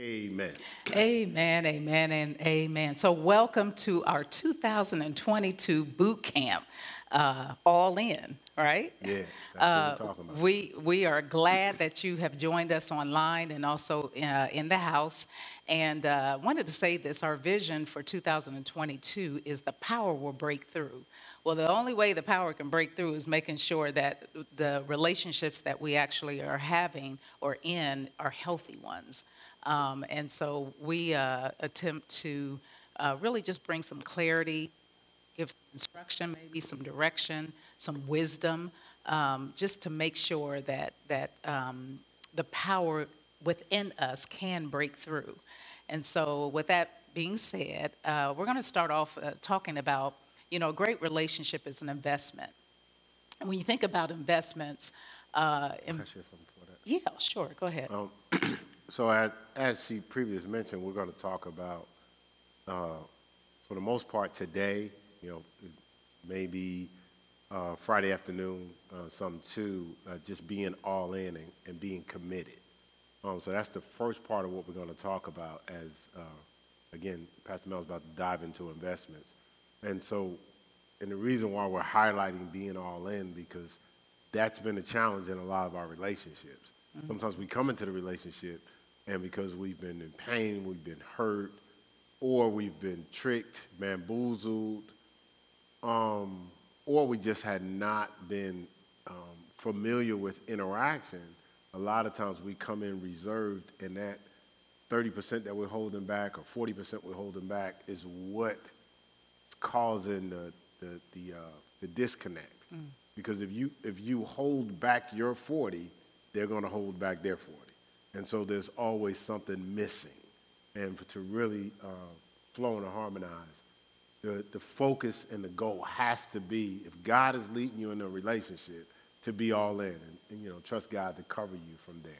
Amen. Amen, amen, and amen. So, welcome to our 2022 boot camp, uh, all in, right? Yeah, that's what Uh, we're talking about. We, we are glad that you have joined us online and also uh, in the house. And uh, wanted to say this our vision for 2022 is the power will break through. Well, the only way the power can break through is making sure that the relationships that we actually are having or in are healthy ones. Um, and so we uh, attempt to uh, really just bring some clarity, give some instruction, maybe some direction, some wisdom, um, just to make sure that that um, the power within us can break through. And so, with that being said, uh, we're going to start off uh, talking about, you know, a great relationship is an investment. And when you think about investments, uh, Can in- I share for that? yeah, sure, go ahead. So as, as she previously mentioned, we're going to talk about, uh, for the most part today, you know, maybe uh, Friday afternoon, uh, some too, uh, just being all in and, and being committed. Um, So that's the first part of what we're going to talk about as, uh, again, Pastor Mel is about to dive into investments. And so, and the reason why we're highlighting being all in, because that's been a challenge in a lot of our relationships. Sometimes we come into the relationship, and because we've been in pain, we've been hurt, or we've been tricked, bamboozled, um, or we just had not been um, familiar with interaction, a lot of times we come in reserved, and that 30% that we're holding back or 40% we're holding back is what's causing the, the, the, uh, the disconnect. Because if you, if you hold back your 40, they're going to hold back their 40. And so there's always something missing. And to really uh, flow and harmonize, the, the focus and the goal has to be, if God is leading you in a relationship, to be all in and, and, you know, trust God to cover you from there.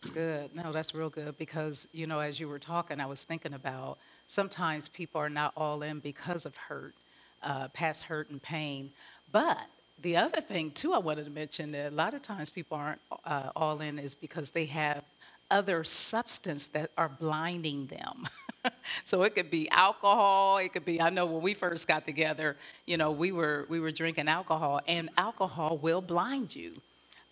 That's good. No, that's real good because, you know, as you were talking, I was thinking about sometimes people are not all in because of hurt, uh, past hurt and pain. But the other thing, too, I wanted to mention that a lot of times people aren't uh, all in is because they have other substance that are blinding them. so it could be alcohol, it could be I know when we first got together, you know, we were we were drinking alcohol and alcohol will blind you.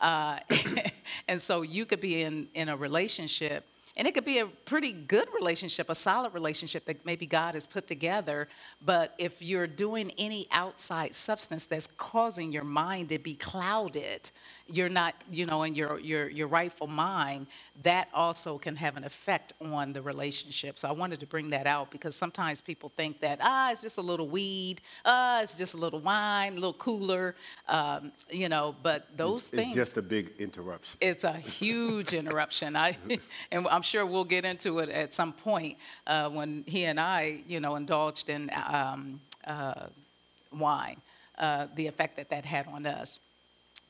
Uh, and so you could be in, in a relationship, and it could be a pretty good relationship, a solid relationship that maybe God has put together. But if you're doing any outside substance that's causing your mind to be clouded, you're not, you know, in your, your, your rightful mind, that also can have an effect on the relationship. So I wanted to bring that out because sometimes people think that, ah, it's just a little weed, ah, it's just a little wine, a little cooler, um, you know, but those it's, things It's just a big interruption. it's a huge interruption. I, and I'm sure we'll get into it at some point uh, when he and I, you know, indulged in um, uh, wine, uh, the effect that that had on us.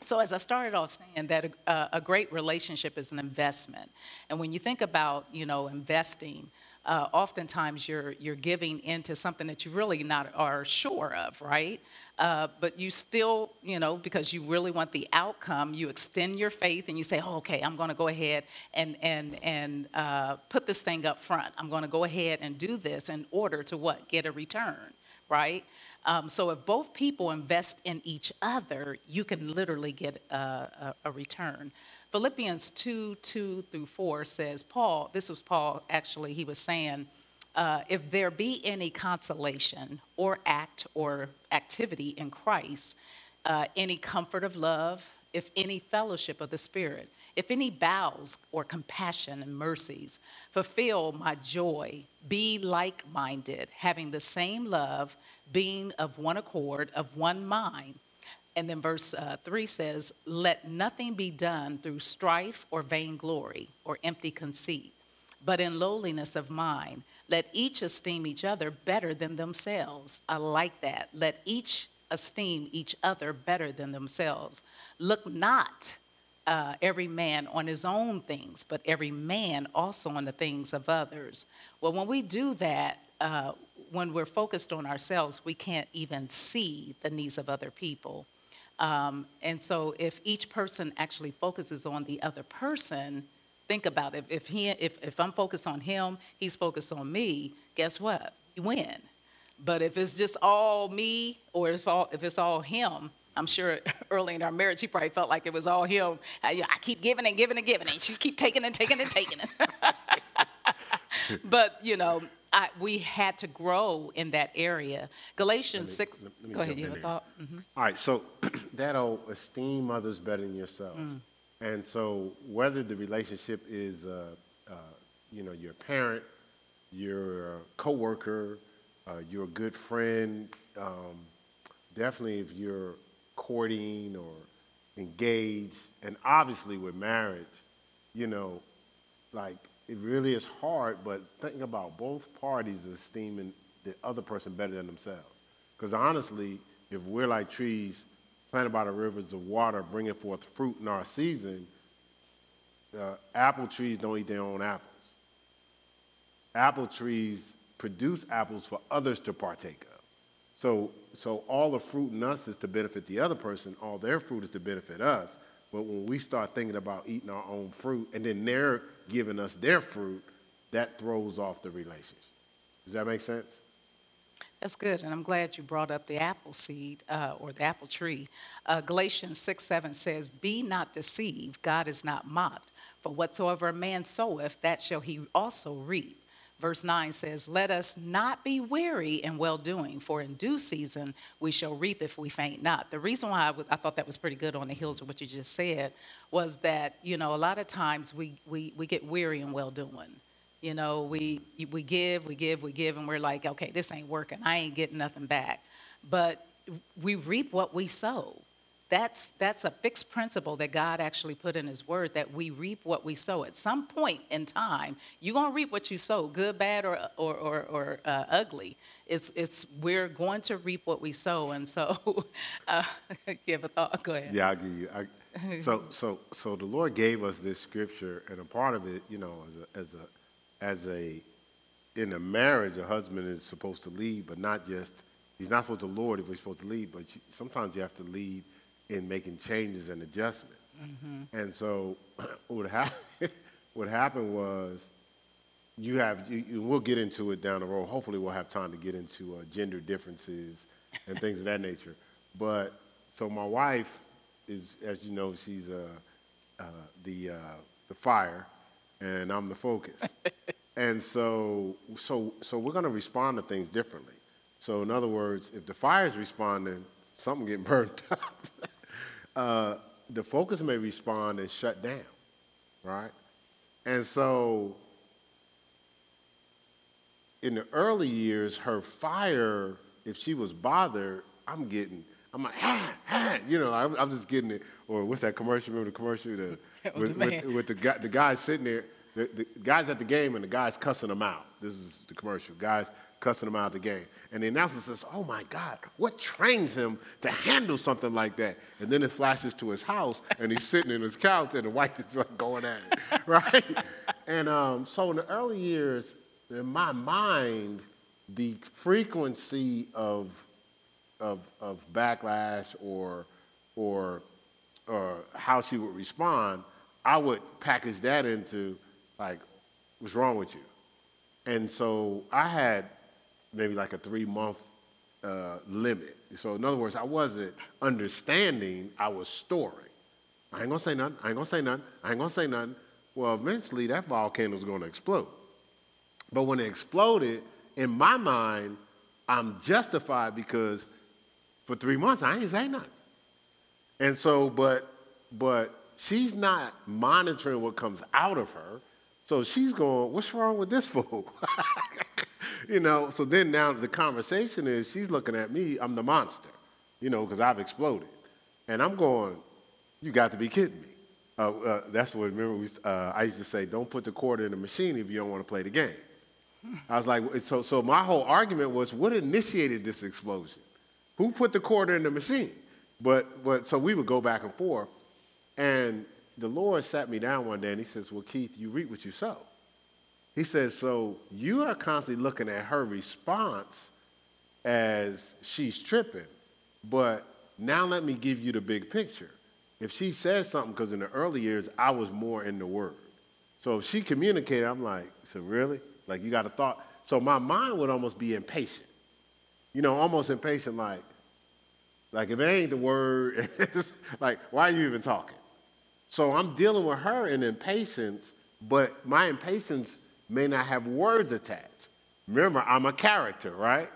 So, as I started off saying that a, a great relationship is an investment, and when you think about, you know, investing, uh, oftentimes you're you're giving into something that you really not are sure of, right? Uh, but you still, you know, because you really want the outcome, you extend your faith and you say, oh, "Okay, I'm going to go ahead and and and uh, put this thing up front. I'm going to go ahead and do this in order to what get a return." right? Um, so if both people invest in each other, you can literally get a, a, a return. Philippians 2 2 through 4 says, Paul, this was Paul actually, he was saying, uh, if there be any consolation or act or activity in Christ, uh, any comfort of love, if any fellowship of the Spirit, if any bowels or compassion and mercies, fulfill my joy, be like minded, having the same love, being of one accord, of one mind. And then verse uh, 3 says, Let nothing be done through strife or vainglory or empty conceit, but in lowliness of mind. Let each esteem each other better than themselves. I like that. Let each esteem each other better than themselves. Look not uh, every man on his own things, but every man also on the things of others. Well, when we do that, uh, when we're focused on ourselves, we can't even see the needs of other people. Um, and so, if each person actually focuses on the other person, think about it. If he, if, if I'm focused on him, he's focused on me, guess what? We win. But if it's just all me, or if all, if it's all him, I'm sure early in our marriage, he probably felt like it was all him. I, I keep giving and giving and giving, and she keep taking and taking and taking but you know, I, we had to grow in that area. Galatians Let me- six. let- let me go ahead. You have a thought? Mhm. All right, so that old esteem others better than yourself. And so whether the relationship is, uh, uh, you know, your parent, your coworker, uh, your good friend, um, definitely if you're courting or engaged, and obviously with marriage, you know, like it really is hard, but thinking about both parties esteeming the other person better than themselves. Because honestly, if we're like trees planted by the rivers of water, bringing forth fruit in our season, uh, apple trees don't eat their own apples. Apple trees produce apples for others to partake of. So, so all the fruit in us is to benefit the other person. All their fruit is to benefit us. But when we start thinking about eating our own fruit and then they're giving us their fruit, that throws off the relationship. Does that make sense? That's good, and I'm glad you brought up the apple seed uh, or the apple tree. Uh, Galatians 6 7 says, Be not deceived, God is not mocked. For whatsoever a man soweth, that shall he also reap. Verse 9 says, Let us not be weary in well doing, for in due season we shall reap if we faint not. The reason why I, thought that was pretty good on the heels of what you just said was that, you know, a lot of times we, we, we get weary in well doing. You know, we we give, we give, we give, and we're like, okay, this ain't working. I ain't getting nothing back. But we reap what we sow. That's that's a fixed principle that God actually put in His Word that we reap what we sow. At some point in time, you're gonna reap what you sow, good, bad, or or or, or uh, ugly. It's it's we're going to reap what we sow, and so uh, you have a thought. Go ahead. Yeah, I'll give you. I, so, so, so the Lord gave us this scripture, and a part of it, you know, as a, as a, as a, in a marriage, a husband is supposed to lead, but not just. He's not supposed to lord if he's supposed to lead, but you, sometimes you have to lead in making changes and adjustments. And so, what happened? what happened was, you have. You, you- we'll get into it down the road. Hopefully, we'll have time to get into uh, gender differences and things of that nature. But so my wife is, as you know, she's uh, uh, the uh, the fire, and I'm the focus. and so, so, so we're going to respond to things differently. So, in other words, if the fire is responding, something getting burned up. Uh, the focus may respond and shut down, right? And so, in the early years, her fire, if she was bothered, I'm getting, I'm like, ah, ah, you know, I'm, I'm just getting it. Or what's that commercial? Remember the commercial? The, With the with, with, the, guy, the guy sitting there, the, the guy's at the game and the guy's cussing him out. This is the commercial. Guys cussing him out at the game. And the announcer says, oh my God, what trains him to handle something like that? And then it flashes to his house and he's sitting in his couch and the wife is like going at it, right? and um, so in the early years, in my mind, the frequency of, of, of backlash or, or, or how she would respond, I would package that into like, what's wrong with you? And so I had maybe like a three month uh, limit. So in other words, I wasn't understanding, I was storing. I ain't gonna say nothing, I ain't gonna say nothing, I ain't gonna say nothing. Well, eventually that volcano's gonna explode. But when it exploded, in my mind, I'm justified because for three months I ain't say nothing. And so, but but she's not monitoring what comes out of her. So she's going, what's wrong with this fool? you know, so then now the conversation is she's looking at me, I'm the monster, you know, because I've exploded. And I'm going, you got to be kidding me. Uh, uh, that's what, remember, we, uh, I used to say, don't put the quarter in the machine if you don't want to play the game. I was like, so, so my whole argument was, what initiated this explosion? Who put the quarter in the machine? But, but so we would go back and forth. And the Lord sat me down one day and he says, Well, Keith, you reap what you sow. He says, So you are constantly looking at her response as she's tripping. But now let me give you the big picture. If she says something, because in the early years, I was more in the word. So if she communicated, I'm like, so really? Like you got a thought? So my mind would almost be impatient. You know, almost impatient, like, like if it ain't the word, like, why are you even talking? So I'm dealing with her in impatience, but my impatience may not have words attached. Remember, I'm a character, right?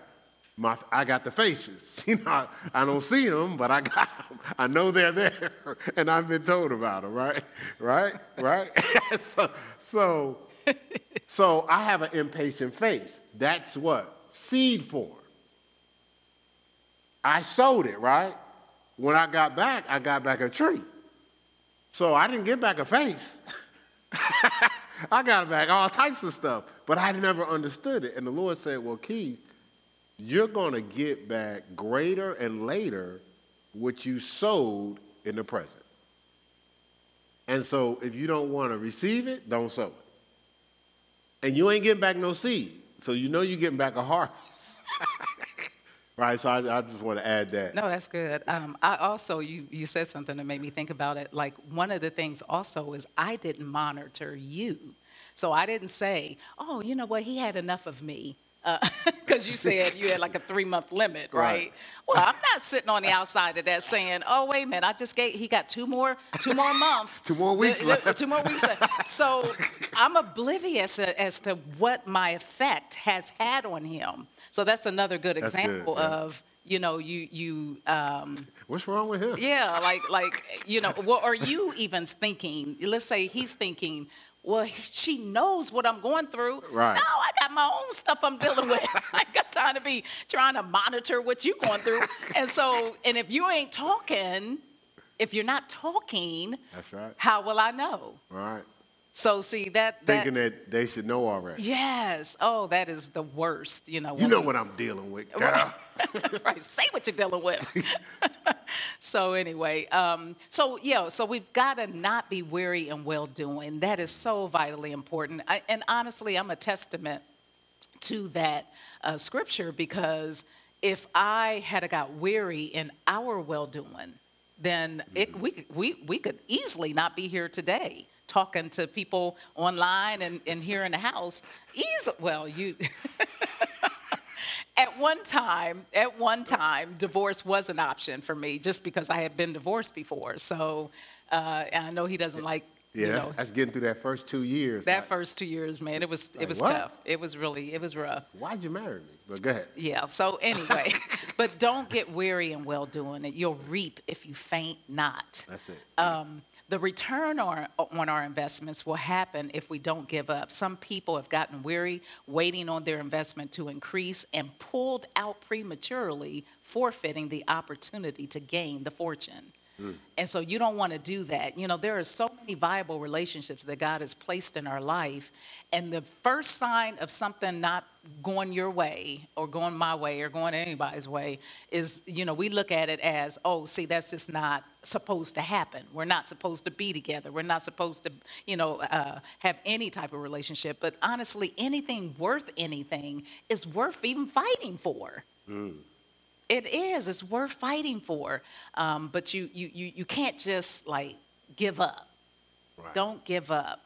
My, I got the faces. You know, I, I don't see them, but I got them. I know they're there, and I've been told about them, right? Right? Right? so, so, so I have an impatient face. That's what? Seed form. I sowed it, right? When I got back, I got back a tree. So I didn't get back a face. I got back all types of stuff, but I never understood it. And the Lord said, Well, Keith, you're going to get back greater and later what you sowed in the present. And so if you don't want to receive it, don't sow it. And you ain't getting back no seed. So you know you're getting back a harvest. right? So I, I, just want to add that. No, that's good. Um, I also, you, you said something that made me think about it. Like, one of the things also is I didn't monitor you. So I didn't say, oh, you know what, he had enough of me because uh, you said you had like a three month limit, right? right? Well, I'm not sitting on the outside of that saying, "Oh, wait a minute, I just gave he got two more two more months, two more weeks left, two more weeks left." So I'm oblivious as to what my effect has had on him. So that's another good that's example good, yeah. of you know you you. Um, What's wrong with him? Yeah, like like you know, what are you even thinking? Let's say he's thinking well, she knows what I'm going through. Right. No, I got my own stuff I'm dealing with. I got time to be trying to monitor what you're going through. and so, and if you ain't talking, if you're not talking, that's right. How will I know? Right. So see that, that thinking that they should know already. Yes. Oh, that is the worst. You know. You know what I'm dealing with, girl. right. Say what you're dealing with. so anyway, um, so yeah, so we've got to not be weary and well doing. That is so vitally important. I, and honestly, I'm a testament to that uh, scripture because if I had got weary in our well doing, then mm-hmm. we, we, we could easily not be here today talking to people online and, and here in the house. Easy, well, you. at one time, at one time, divorce was an option for me just because I had been divorced before. So, uh, and I know he doesn't like. Yeah, you that's, know, that's getting through that first two years. That like, first two years, man, it was like it was what? tough. It was really it was rough. Why'd you marry me? But go ahead. Yeah. So anyway, but don't get weary in well doing it. You'll reap if you faint not. That's it. Um, the return on, on our investments will happen if we don't give up. Some people have gotten weary waiting on their investment to increase and pulled out prematurely, forfeiting the opportunity to gain the fortune. Mm. And so you don't want to do that. You know, there are so many viable relationships that God has placed in our life. And the first sign of something not going your way or going my way or going anybody's way is, you know, we look at it as, oh, see, that's just not supposed to happen. We're not supposed to be together. We're not supposed to, you know, uh, have any type of relationship. But honestly, anything worth anything is worth even fighting for. Mm. It is. It's worth fighting for. Um, but you, you, you, you can't just like give up. Right. Don't give up.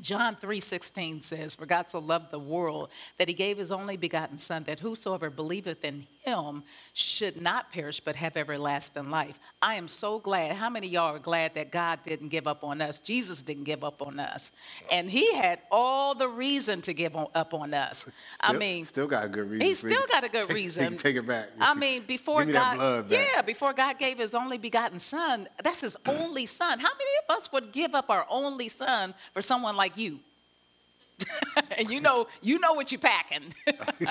John 3:16 says, "For God so loved the world that he gave his only begotten son that whosoever believeth in him should not perish but have everlasting life." I am so glad. How many y'all are glad that God didn't give up on us? Jesus didn't give up on us. And he had all the reason to give up on us. Still, I mean, still got a good reason. He still got a good reason. Take, take, it back. I mean, before me God Yeah, before God gave his only begotten son, that's his only son. How many of us would give up our only son for someone like you? and you know, you know what you're packing.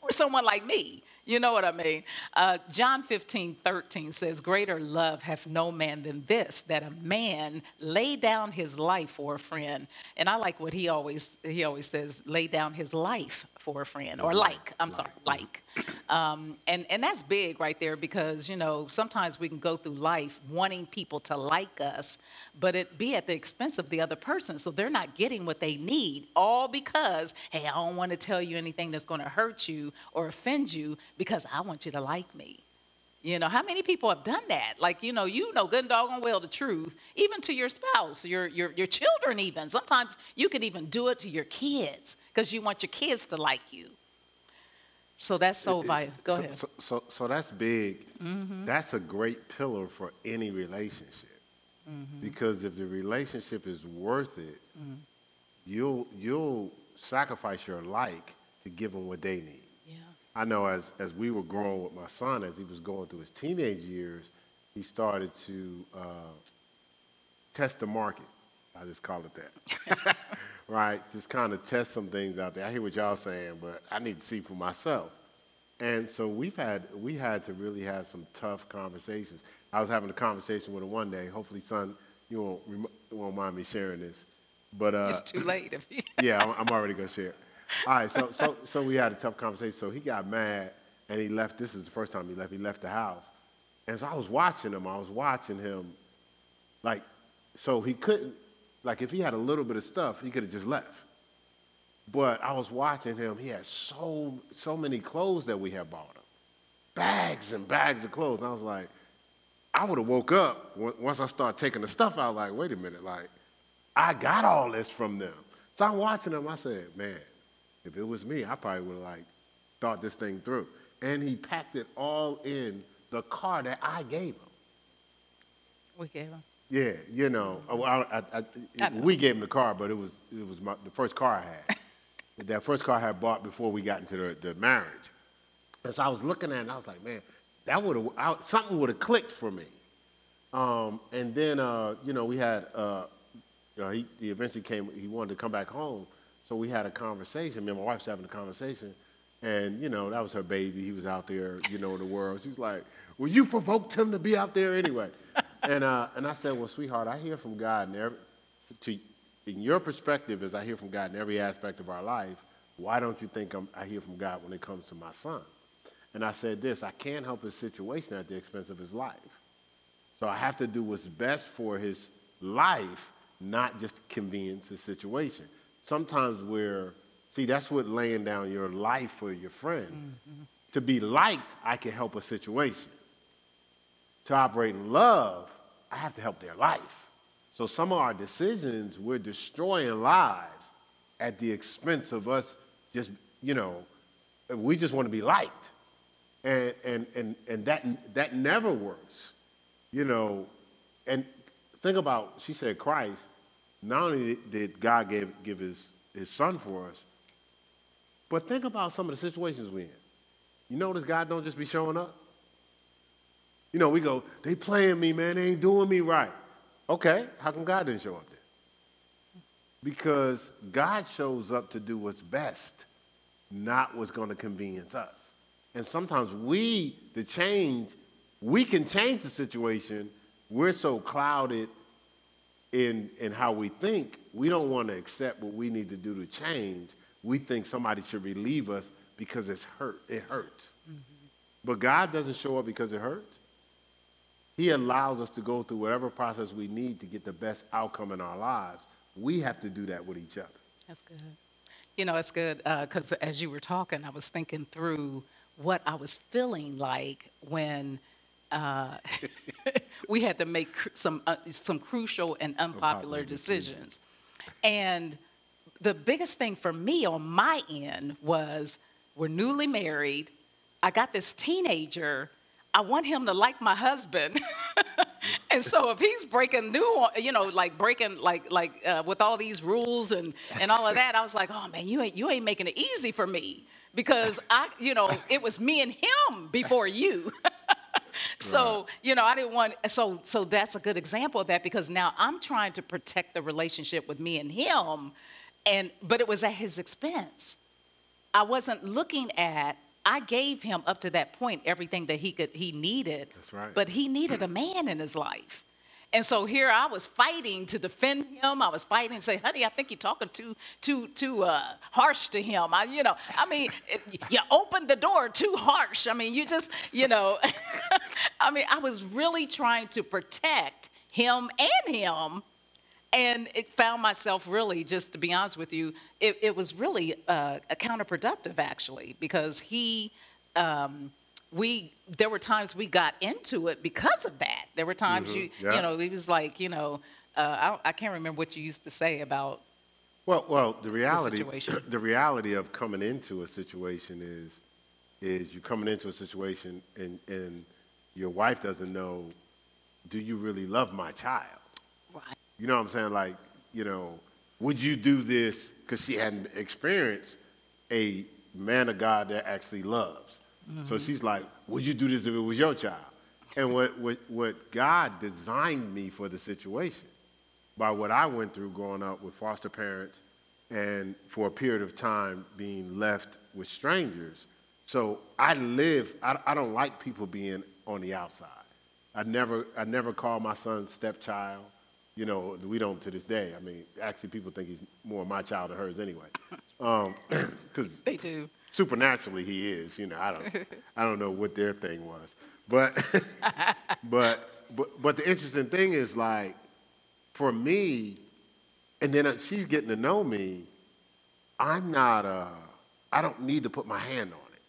or someone like me. You know what I mean? Uh, John 15, 13 says, Greater love hath no man than this, that a man lay down his life for a friend. And I like what he always he always says, lay down his life for a friend, or like, I'm sorry, like. Um, and, and that's big right there because, you know, sometimes we can go through life wanting people to like us, but it be at the expense of the other person. So they're not getting what they need, all because, hey, I don't want to tell you anything that's going to hurt you or offend you because I want you to like me. You know, how many people have done that? Like, you know, you know good and doggone well the truth, even to your spouse, your your your children even. Sometimes you could even do it to your kids because you want your kids to like you. So that's so vital. Go so- ahead. So, so, so that's big. Mm-hmm. That's a great pillar for any relationship. Mm-hmm. Because if the relationship is worth it, mm. you'll, you'll sacrifice your like to give them what they need. I know as, as we were growing with my son, as he was going through his teenage years, he started to uh, test the market. I just call it that. right? Just kind of test some things out there. I hear what y'all saying, but I need to see for myself. And so we've had we had to really have some tough conversations. I was having a conversation with him one day. Hopefully, son, you won't rem- won't mind me sharing this. But uh, It's too late. If you, yeah, I'm, I'm already gonna share. All right, so so so we had a tough conversation. So he got mad and he left. This is the first time he left. He left the house, and so I was watching him. I was watching him, like, so he couldn't, like, if he had a little bit of stuff, he could have just left. But I was watching him. He had so so many clothes that we had bought him, bags and bags of clothes. And I was like, I would have woke up once I started taking the stuff out. Like, wait a minute, like. I got all this from them. So I'm watching them. I said, man, if it was me, I probably would have like thought this thing through. And he packed it all in the car that I gave him. we gave him. Yeah, you know, I, I, I, I we gave him the car, but it was it was my, the first car I had. that first car I had bought before we got into the, the marriage. And so I was looking at it, and I was like, man, that would have something would have clicked for me. Um, and then uh, you know we had uh, you know he, he eventually came. He wanted to come back home, so we had a conversation. Me and my wife's having a conversation, and you know that was her baby. He was out there, you know, in the world. She was like, "Well, you provoked him to be out there anyway." and uh, and I said, "Well, sweetheart, I hear from God in every, to, in your perspective, as I hear from God in every aspect of our life. Why don't you think I'm, I hear from God when it comes to my son?" And I said this: I can't help his situation at the expense of his life. So I have to do what's best for his life, not just convenience his situation. Sometimes we're, see, that's what laying down your life for your friend. Mm-hmm. To be liked, I can help a situation. To operate in love, I have to help their life. So some of our decisions, we're destroying lives at the expense of us just, you know, we just want to be liked. And, and, and, and that, that never works you know, and think about, she said Christ, not only did God give, give his, his son for us, but think about some of the situations we're in. You notice God don't just be showing up? You know, we go, they playing me, man, they ain't doing me right. Okay, how come God didn't show up then? Because God shows up to do what's best, not what's going to convenience us. And sometimes we, the change, we can change the situation. We're so clouded in, in how we think, we don't want to accept what we need to do to change. We think somebody should relieve us because it's hurt. It hurts. Mm-hmm. But God doesn't show up because it hurts. He allows us to go through whatever process we need to get the best outcome in our lives. We have to do that with each other. That's good. You know, it's good uh, because as you were talking, I was thinking through what I was feeling like when uh, we had to make cr- some uh, some crucial and unpopular decisions. And the biggest thing for me on my end was we're newly married. I got this teenager. I want him to like my husband. and so if he's breaking new, you know, like breaking like like uh, with all these rules and and all of that, I was like, oh man, you ain't you ain't making it easy for me because I, you know, it was me and him before you. so you know, I didn't want. So so that's a good example of that because now I'm trying to protect the relationship with me and him, and but it was at his expense. I wasn't looking at. I gave him up to that point everything that he could he needed. That's right. But he needed a man in his life. And so here I was fighting to defend him. I was fighting to say, honey, I think you're talking too too too uh, harsh to him. I, you know, I mean, you opened the door too harsh. I mean, you just, you know, I mean, I was really trying to protect him and him and it found myself really just to be honest with you it, it was really uh, counterproductive actually because he um, we there were times we got into it because of that. There were times you yeah. you know it was like you know uh, I, I can't remember what you used to say about Well, well, the reality, situation. the reality of coming into a situation is, is you're coming into a situation and, and your wife doesn't know, do you really love my child? right. You know what I'm saying? Like, you know, would you do this? Because she hadn't experienced a man of God that actually loves. So she's like, would you do this if it was your child? And what, what, what God designed me for the situation by what I went through growing up with foster parents and for a period of time being left with strangers. So I live, I, I don't like people being on the outside. I never, I never call my son stepchild. You know, we don't to this day. I mean, actually, people think he's more my child than hers anyway. Um, because They do. Supernaturally he is. You know, I don't, I don't know what their thing was, but, but, but, but the interesting thing is like, for me, and then she's getting to know me. I'm not. Uh, I don't need to put my hand on it.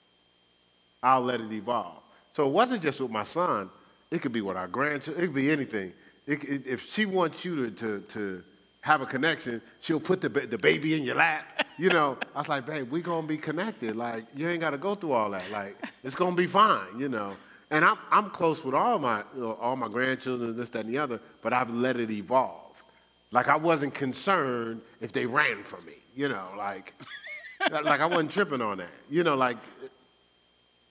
I'll let it evolve. So it wasn't just with my son. It could be with our grandchildren. It could be anything. It, it, if she wants you to, to, to have a connection, she'll put the, the baby in your lap. You know, I was like, babe, we gonna be connected. Like, you ain't gotta go through all that. Like, it's gonna be fine. You know. And I'm, I'm close with all my, you know, all my grandchildren, and this, that, and the other. But I've let it evolve. Like I wasn't concerned if they ran from me. You know, like, like I wasn't tripping on that. You know, like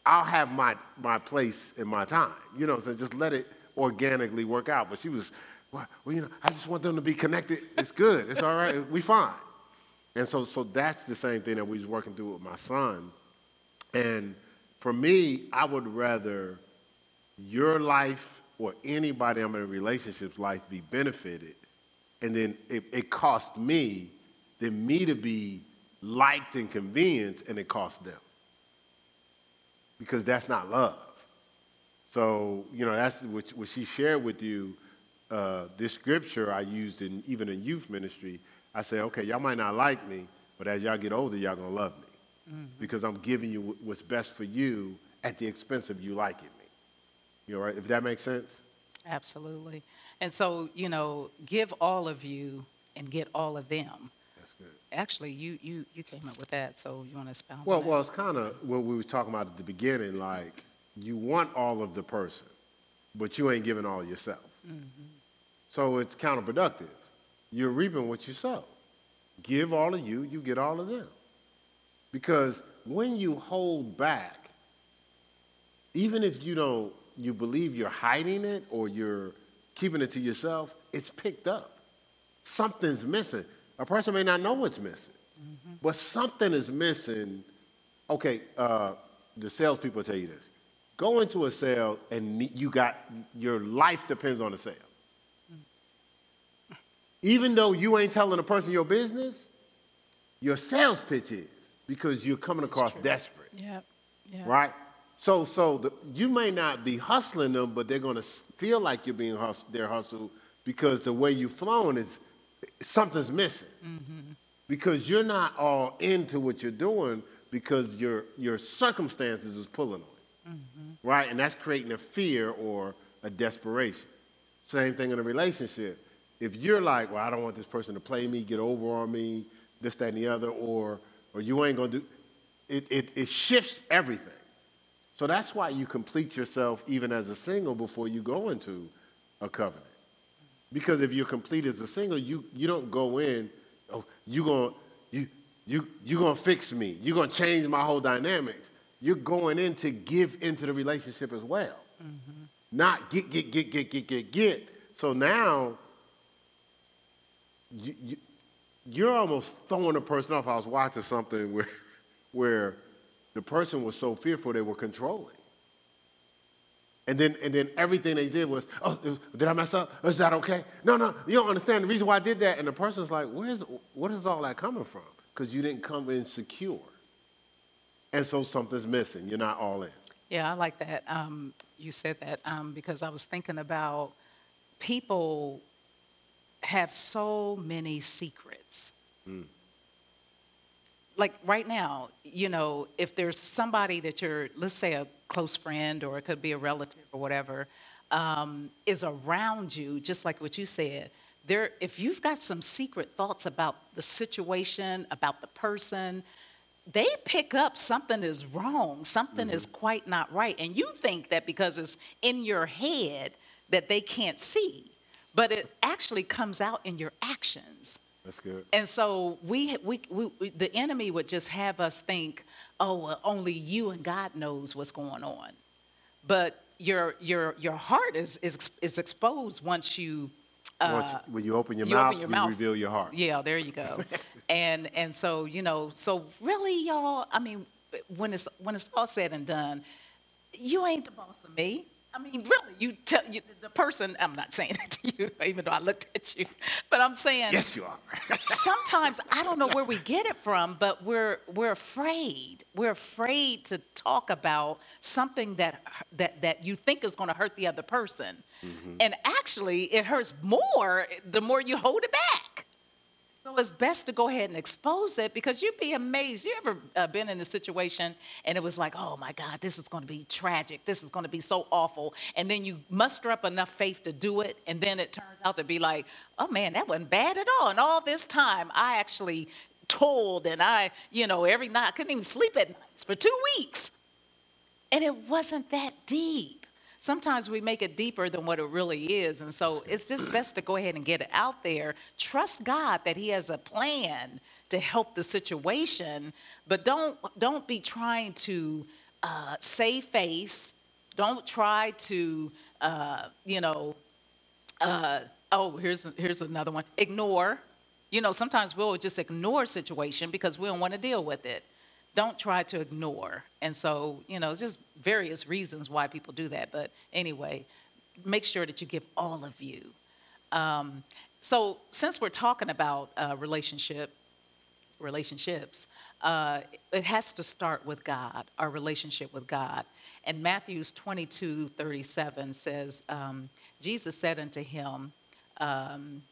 I'll have my, my place in my time, you know, so just let it organically work out. But she was, well, you know, I just want them to be connected. It's good. It's all right. We fine. And so, so that's the same thing that we was working through with my son. And for me, I would rather your life or anybody I'm in a relationship's life be benefited, and then it, it cost me, than me to be liked and convenienced, and it cost them because that's not love. So, you know, that's what, what she shared with you. Uh, this scripture I used in even in youth ministry. I say, okay, y'all might not like me, but as y'all get older, y'all gonna love me because I'm giving you what's best for you at the expense of you liking me. You know, right? If that makes sense. Absolutely. And so, you know, give all of you and get all of them. That's good. Actually, you you you came up with that, so you want to expound Well, well, it's kind of what we were talking about at the beginning. Like, you want all of the person, but you ain't giving all yourself. So it's counterproductive. You're reaping what you sow. Give all of you, you get all of them. Because when you hold back, even if you don't, you believe you're hiding it or you're keeping it to yourself, it's picked up. Something's missing. A person may not know what's missing, but something is missing. Okay, uh, the salespeople tell you this: go into a sale and you got your life depends on the sale. Even though you ain't telling a person your business, your sales pitch is because you're coming across desperate Yep. Yeah. right? So, so the, you may not be hustling them, but they're going to feel like you're being hus- they're hustled because the way you've flown is something's missing. Mm-hmm. Because you're not all into what you're doing because your your circumstances is pulling on you, mm-hmm. right? And that's creating a fear or a desperation. Same thing in a relationship. If you're like, well, I don't want this person to play me, get over on me, this, that, and the other, or or you ain't gonna do, it, it, it shifts everything. So that's why you complete yourself even as a single before you go into a covenant. Because if you're complete as a single, you, you don't go in, oh, you going you you you gonna fix me. You're gonna change my whole dynamics. You're going in to give into the relationship as well. Mm-hmm. Not get, get, get, get, get, get, get. So now you, you, you're almost throwing a person off. I was watching something where, where the person was so fearful they were controlling. And then, and then everything they did was, oh, did I mess up? Is that okay? No, no, you don't understand the reason why I did that. And the person's like, where's, what is all that coming from? Because you didn't come in secure. And so something's missing. You're not all in. Yeah, I like that. Um, you said that um, because I was thinking about people have so many secrets. Like right now, you know, if there's somebody that you're, let's say, a close friend or it could be a relative or whatever, um, is around you, just like what you said, there, if you've got some secret thoughts about the situation, about the person, they pick up something is wrong, something is quite not right. And you think that because it's in your head that they can't see, but it actually comes out in your actions. That's good. And so we, we, we, we- the enemy would just have us think, oh, well, only you and God knows what's going on. But your, your, your heart is, is, is exposed once you, Once, uh, when you open your you open mouth, your you mouth. reveal your heart. yeah, there you go. and and so you know, so really, y'all. I mean, when it's when it's all said and done, you ain't the boss of me. I mean, really, you tell you, the person. I'm not saying that to you, even though I looked at you, but I'm saying Yes, you are. sometimes I don't know where we get it from, but we're we're afraid. We're afraid to talk about something that that that you think is going to hurt the other person, mm-hmm. and actually it hurts more the more you hold it. So it's best to go ahead and expose it because you'd be amazed. You ever uh, been in a situation and it was like, oh my God, this is going to be tragic. This is going to be so awful. And then you muster up enough faith to do it. And then it turns out to be like, oh man, that wasn't bad at all. And all this time, I actually told and I, you know, every night, I couldn't even sleep at nights for two weeks. And it wasn't that deep. Sometimes we make it deeper than what it really is. And so it's just best to go ahead and get it out there. Trust God that He has a plan to help the situation, but don't, don't be trying to uh, save face. Don't try to, uh, you know, uh, oh, here's, here's another one ignore. You know, sometimes we'll just ignore situation because we don't want to deal with it don't try to ignore. And so, you know, just various reasons why people do that. But anyway, make sure that you give all of you. Um, so, since we're talking about uh, relationship, relationships, uh, it has to start with God, our relationship with God. And Matthew's 22, 37 says, um, Jesus said unto him, um,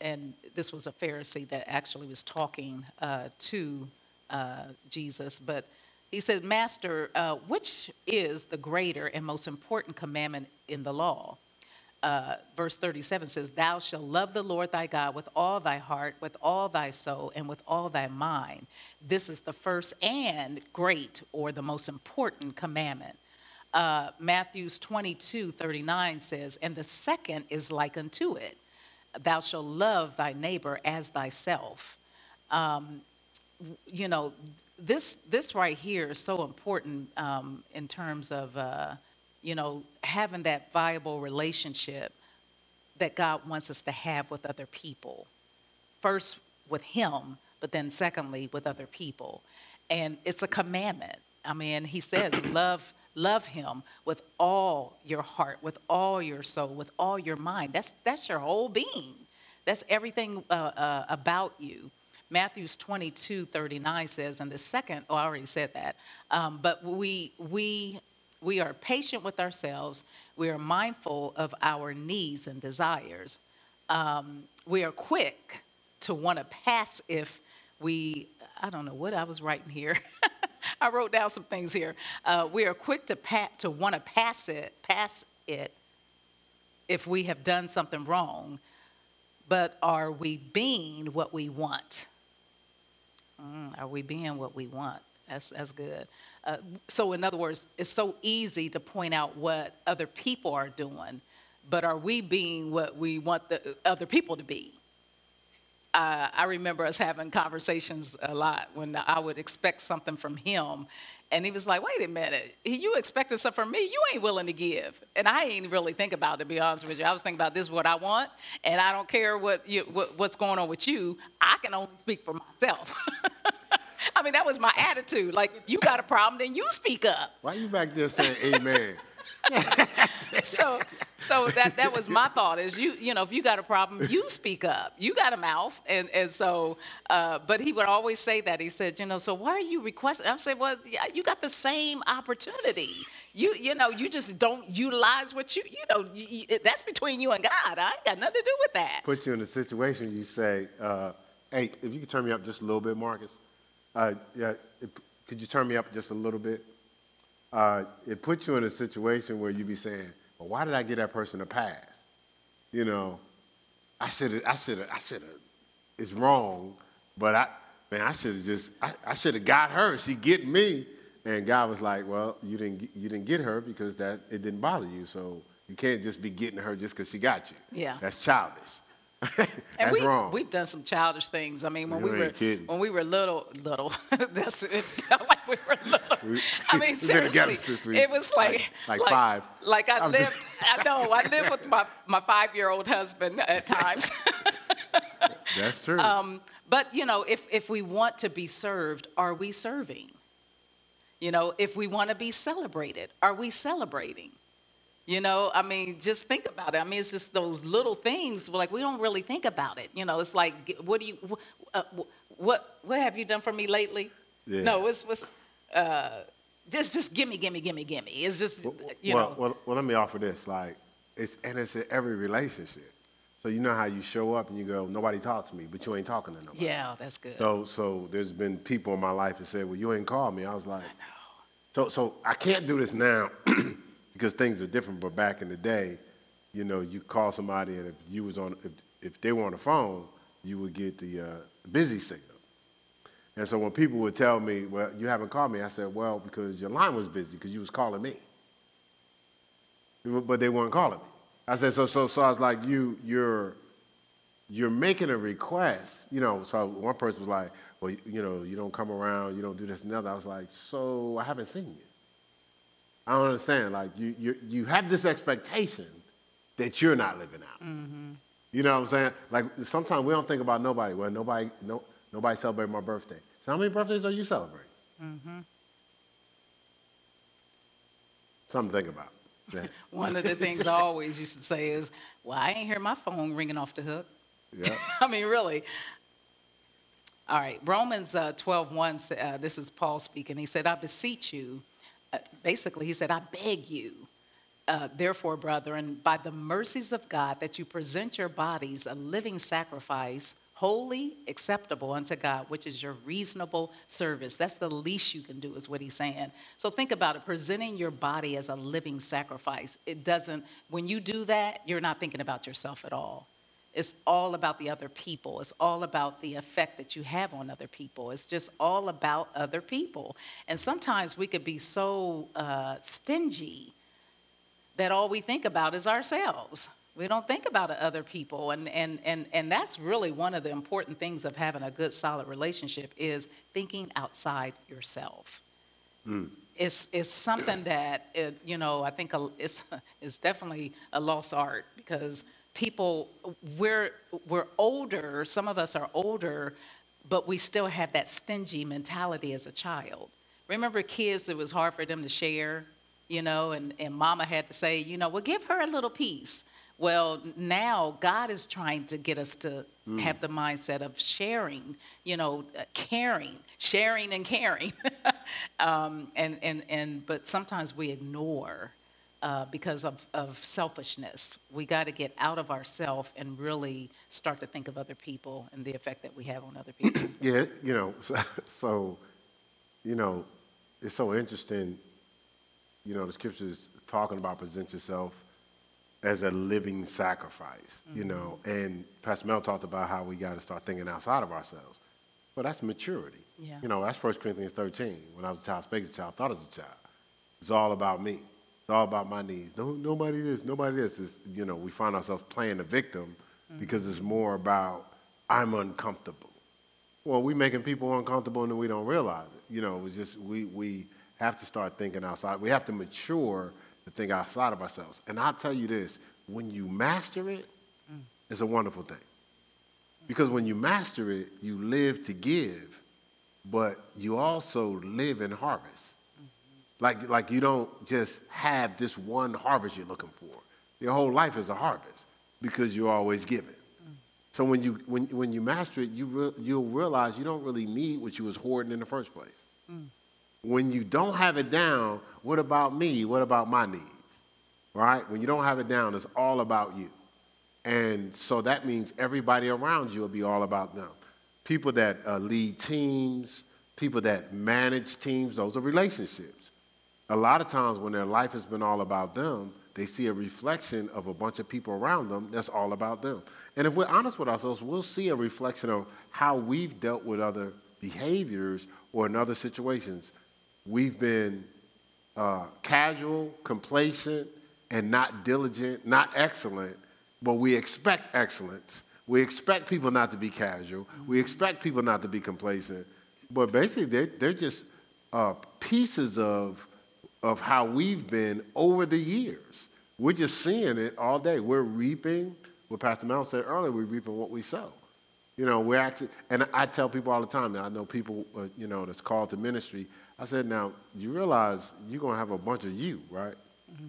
and this was a Pharisee that actually was talking uh, to uh, Jesus, but he said, Master, uh, which is the greater and most important commandment in the law? Uh, verse 37 says, Thou shalt love the Lord thy God with all thy heart, with all thy soul, and with all thy mind. This is the first and great, or the most important commandment. Uh, Matthew's 22, 39 says, And the second is like unto it Thou shalt love thy neighbor as thyself. Um, you know, this this right here is so important um, in terms of uh, you know having that viable relationship that God wants us to have with other people. First with Him, but then secondly with other people, and it's a commandment. I mean, He says, "Love." Love him with all your heart, with all your soul, with all your mind. That's, that's your whole being. That's everything uh, uh, about you. Matthew's 22, 39 says, and the second, oh, I already said that, um, but we, we, we are patient with ourselves. We are mindful of our needs and desires. Um, we are quick to want to pass if we, I don't know what I was writing here. I wrote down some things here. Uh, we are quick to pat, to want to pass it, pass it if we have done something wrong, but are we being what we want? Mm, are we being what we want? That's, that's good. Uh, so, in other words, it's so easy to point out what other people are doing, but are we being what we want the other people to be? Uh, I remember us having conversations a lot when I would expect something from him, and he was like, "Wait a minute, you expecting something from me? You ain't willing to give." And I ain't really think about it, to be honest with you. I was thinking about this is what I want, and I don't care what, you, what what's going on with you. I can only speak for myself. I mean, that was my attitude. Like, you got a problem, then you speak up. Why you back there saying amen? so so that that was my thought is you you know if you got a problem you speak up. You got a mouth. And and so uh, but he would always say that. He said you know so why are you requesting? I said well yeah, you got the same opportunity. You you know you just don't utilize what you you know you, that's between you and god. I ain't got nothing to do with that. Put you in a situation, you say, uh, hey, if you could turn me up just a little bit, Marcus. Uh, yeah, if- could you turn me up just a little bit? Uh, it puts you in a situation where you be saying, well, why did I get that person a pass? You know, I should have, I should have, I should have, it's wrong, but I, man, I should have just, I, I should have got her. She get me. And God was like, well, you didn't, you didn't get her because that, it didn't bother you. So you can't just be getting her just because she got you. Yeah. That's childish. And That's we, wrong. We've done some childish things. I mean, when You we were kidding. when we were little, little. that's it like we were little. We- I mean, we've been together seriously, it was was like like- like five. Like I I'm lived. just- I know. I lived with my my five year old husband at times. That's true. Um, but you know, if if we want to be served, are we serving? You know, if we want to be celebrated, are we celebrating? You know, I mean, just think about it. I mean, it's just those little things. Like we don't really think about it. You know, it's like, what do you, wh- uh, what, what have you done for me lately? Yeah. No, it's, it's uh, just, just gimme, gimme, gimme, gimme. It's just, you well, know, well, well, let me offer this. Like, it's and it's in every relationship. So you know how you show up and you go, nobody talks to me, but you ain't talking to nobody. yeah, that's good. So, so there's been people in my life that said, well, you ain't called me. I was like, I know. so, so I can't do this now because things are different. But back in the day, you know, you call somebody and if you was on, if, if they were on the phone, you would get the uh, busy signal. And so when people would tell me, well, you haven't called me, I said, well, because your line was busy because you was calling me. But they weren't calling me. I said, so, so, so I was like, you, you're, you're making a request, you know. So one person was like, well, you, know, you don't come around, you don't do this and that. I was like, so I haven't seen you. I don't understand. Like, you, you, you have this expectation that you're not living out. You know what I'm saying? Like, sometimes we don't think about nobody. Well, nobody, no, nobody celebrated my birthday. So how many birthdays are you celebrating? Something to think about. Yeah. One of the things I always used to say is, well, I ain't hear my phone ringing off the hook. yeah. I mean, really. All right, Romans uh, 12, 1, uh, this is Paul speaking. He said, I beseech you, basically, he said, I beg you, uh, therefore, brethren, by the mercies of God, that you present your bodies a living sacrifice, holy, acceptable unto God, which is your reasonable service. That's the least you can do, is what he's saying. So think about it presenting your body as a living sacrifice. It doesn't, when you do that, you're not thinking about yourself at all. It's all about the other people. It's all about the effect that you have on other people. It's just all about other people. And sometimes we could be so uh, stingy that all we think about is ourselves. We don't think about other people. And, and, and, and that's really one of the important things of having a good, solid relationship is thinking outside yourself. It's, it's something that, it, you know, I think it's, it's definitely a lost art because people, we're, we're older, some of us are older, but we still have that stingy mentality as a child. Remember kids, it was hard for them to share, you know, and, and mama had to say, you know, well, give her a little piece. Well, now God is trying to get us to have the mindset of sharing, you know, uh, caring, sharing and caring. um, and, and, and, but sometimes we ignore uh, because of, of selfishness. We got to get out of ourselves and really start to think of other people and the effect that we have on other people. Yeah, you know, so, so, you know, it's so interesting. You know, the scriptures talking about present yourself as a living sacrifice. You know, and Pastor Mel talked about how we got to start thinking outside of ourselves. Well, that's maturity. Yeah. You know, that's 1 Corinthians 13. When I was a child, spake as a child, thought as a child. It's all about me. It's all about my needs. No, nobody this, nobody this. It's, you know, we find ourselves playing the victim mm-hmm. because it's more about I'm uncomfortable. Well, we're making people uncomfortable and we don't realize it. You know, it's just we we have to start thinking outside. We have to mature to think outside of ourselves. And I'll tell you this: when you master it, mm. it's a wonderful thing. Because when you master it, you live to give, but you also live in harvest. Like like you don't just have this one harvest you're looking for. Your whole life is a harvest because you're always giving. So when you when when you master it, you re- you'll realize you don't really need what you was hoarding in the first place. When you don't have it down, what about me? What about my needs? Right? When you don't have it down, it's all about you. And so that means everybody around you will be all about them. People that uh, lead teams, people that manage teams, those are relationships. A lot of times when their life has been all about them, they see a reflection of a bunch of people around them that's all about them. And if we're honest with ourselves, we'll see a reflection of how we've dealt with other behaviors or in other situations. We've been uh, casual, complacent, and not diligent, not excellent, but we expect excellence. We expect people not to be casual. We expect people not to be complacent. But basically, they're, they're just uh, pieces of, of how we've been over the years. We're just seeing it all day. We're reaping, what Pastor Mel said earlier, we're reaping what we sow. You know, we're actually, and I tell people all the time, I know people, uh, you know, that's called to ministry. I said, now, you realize you're going to have a bunch of you, right? Mm-hmm.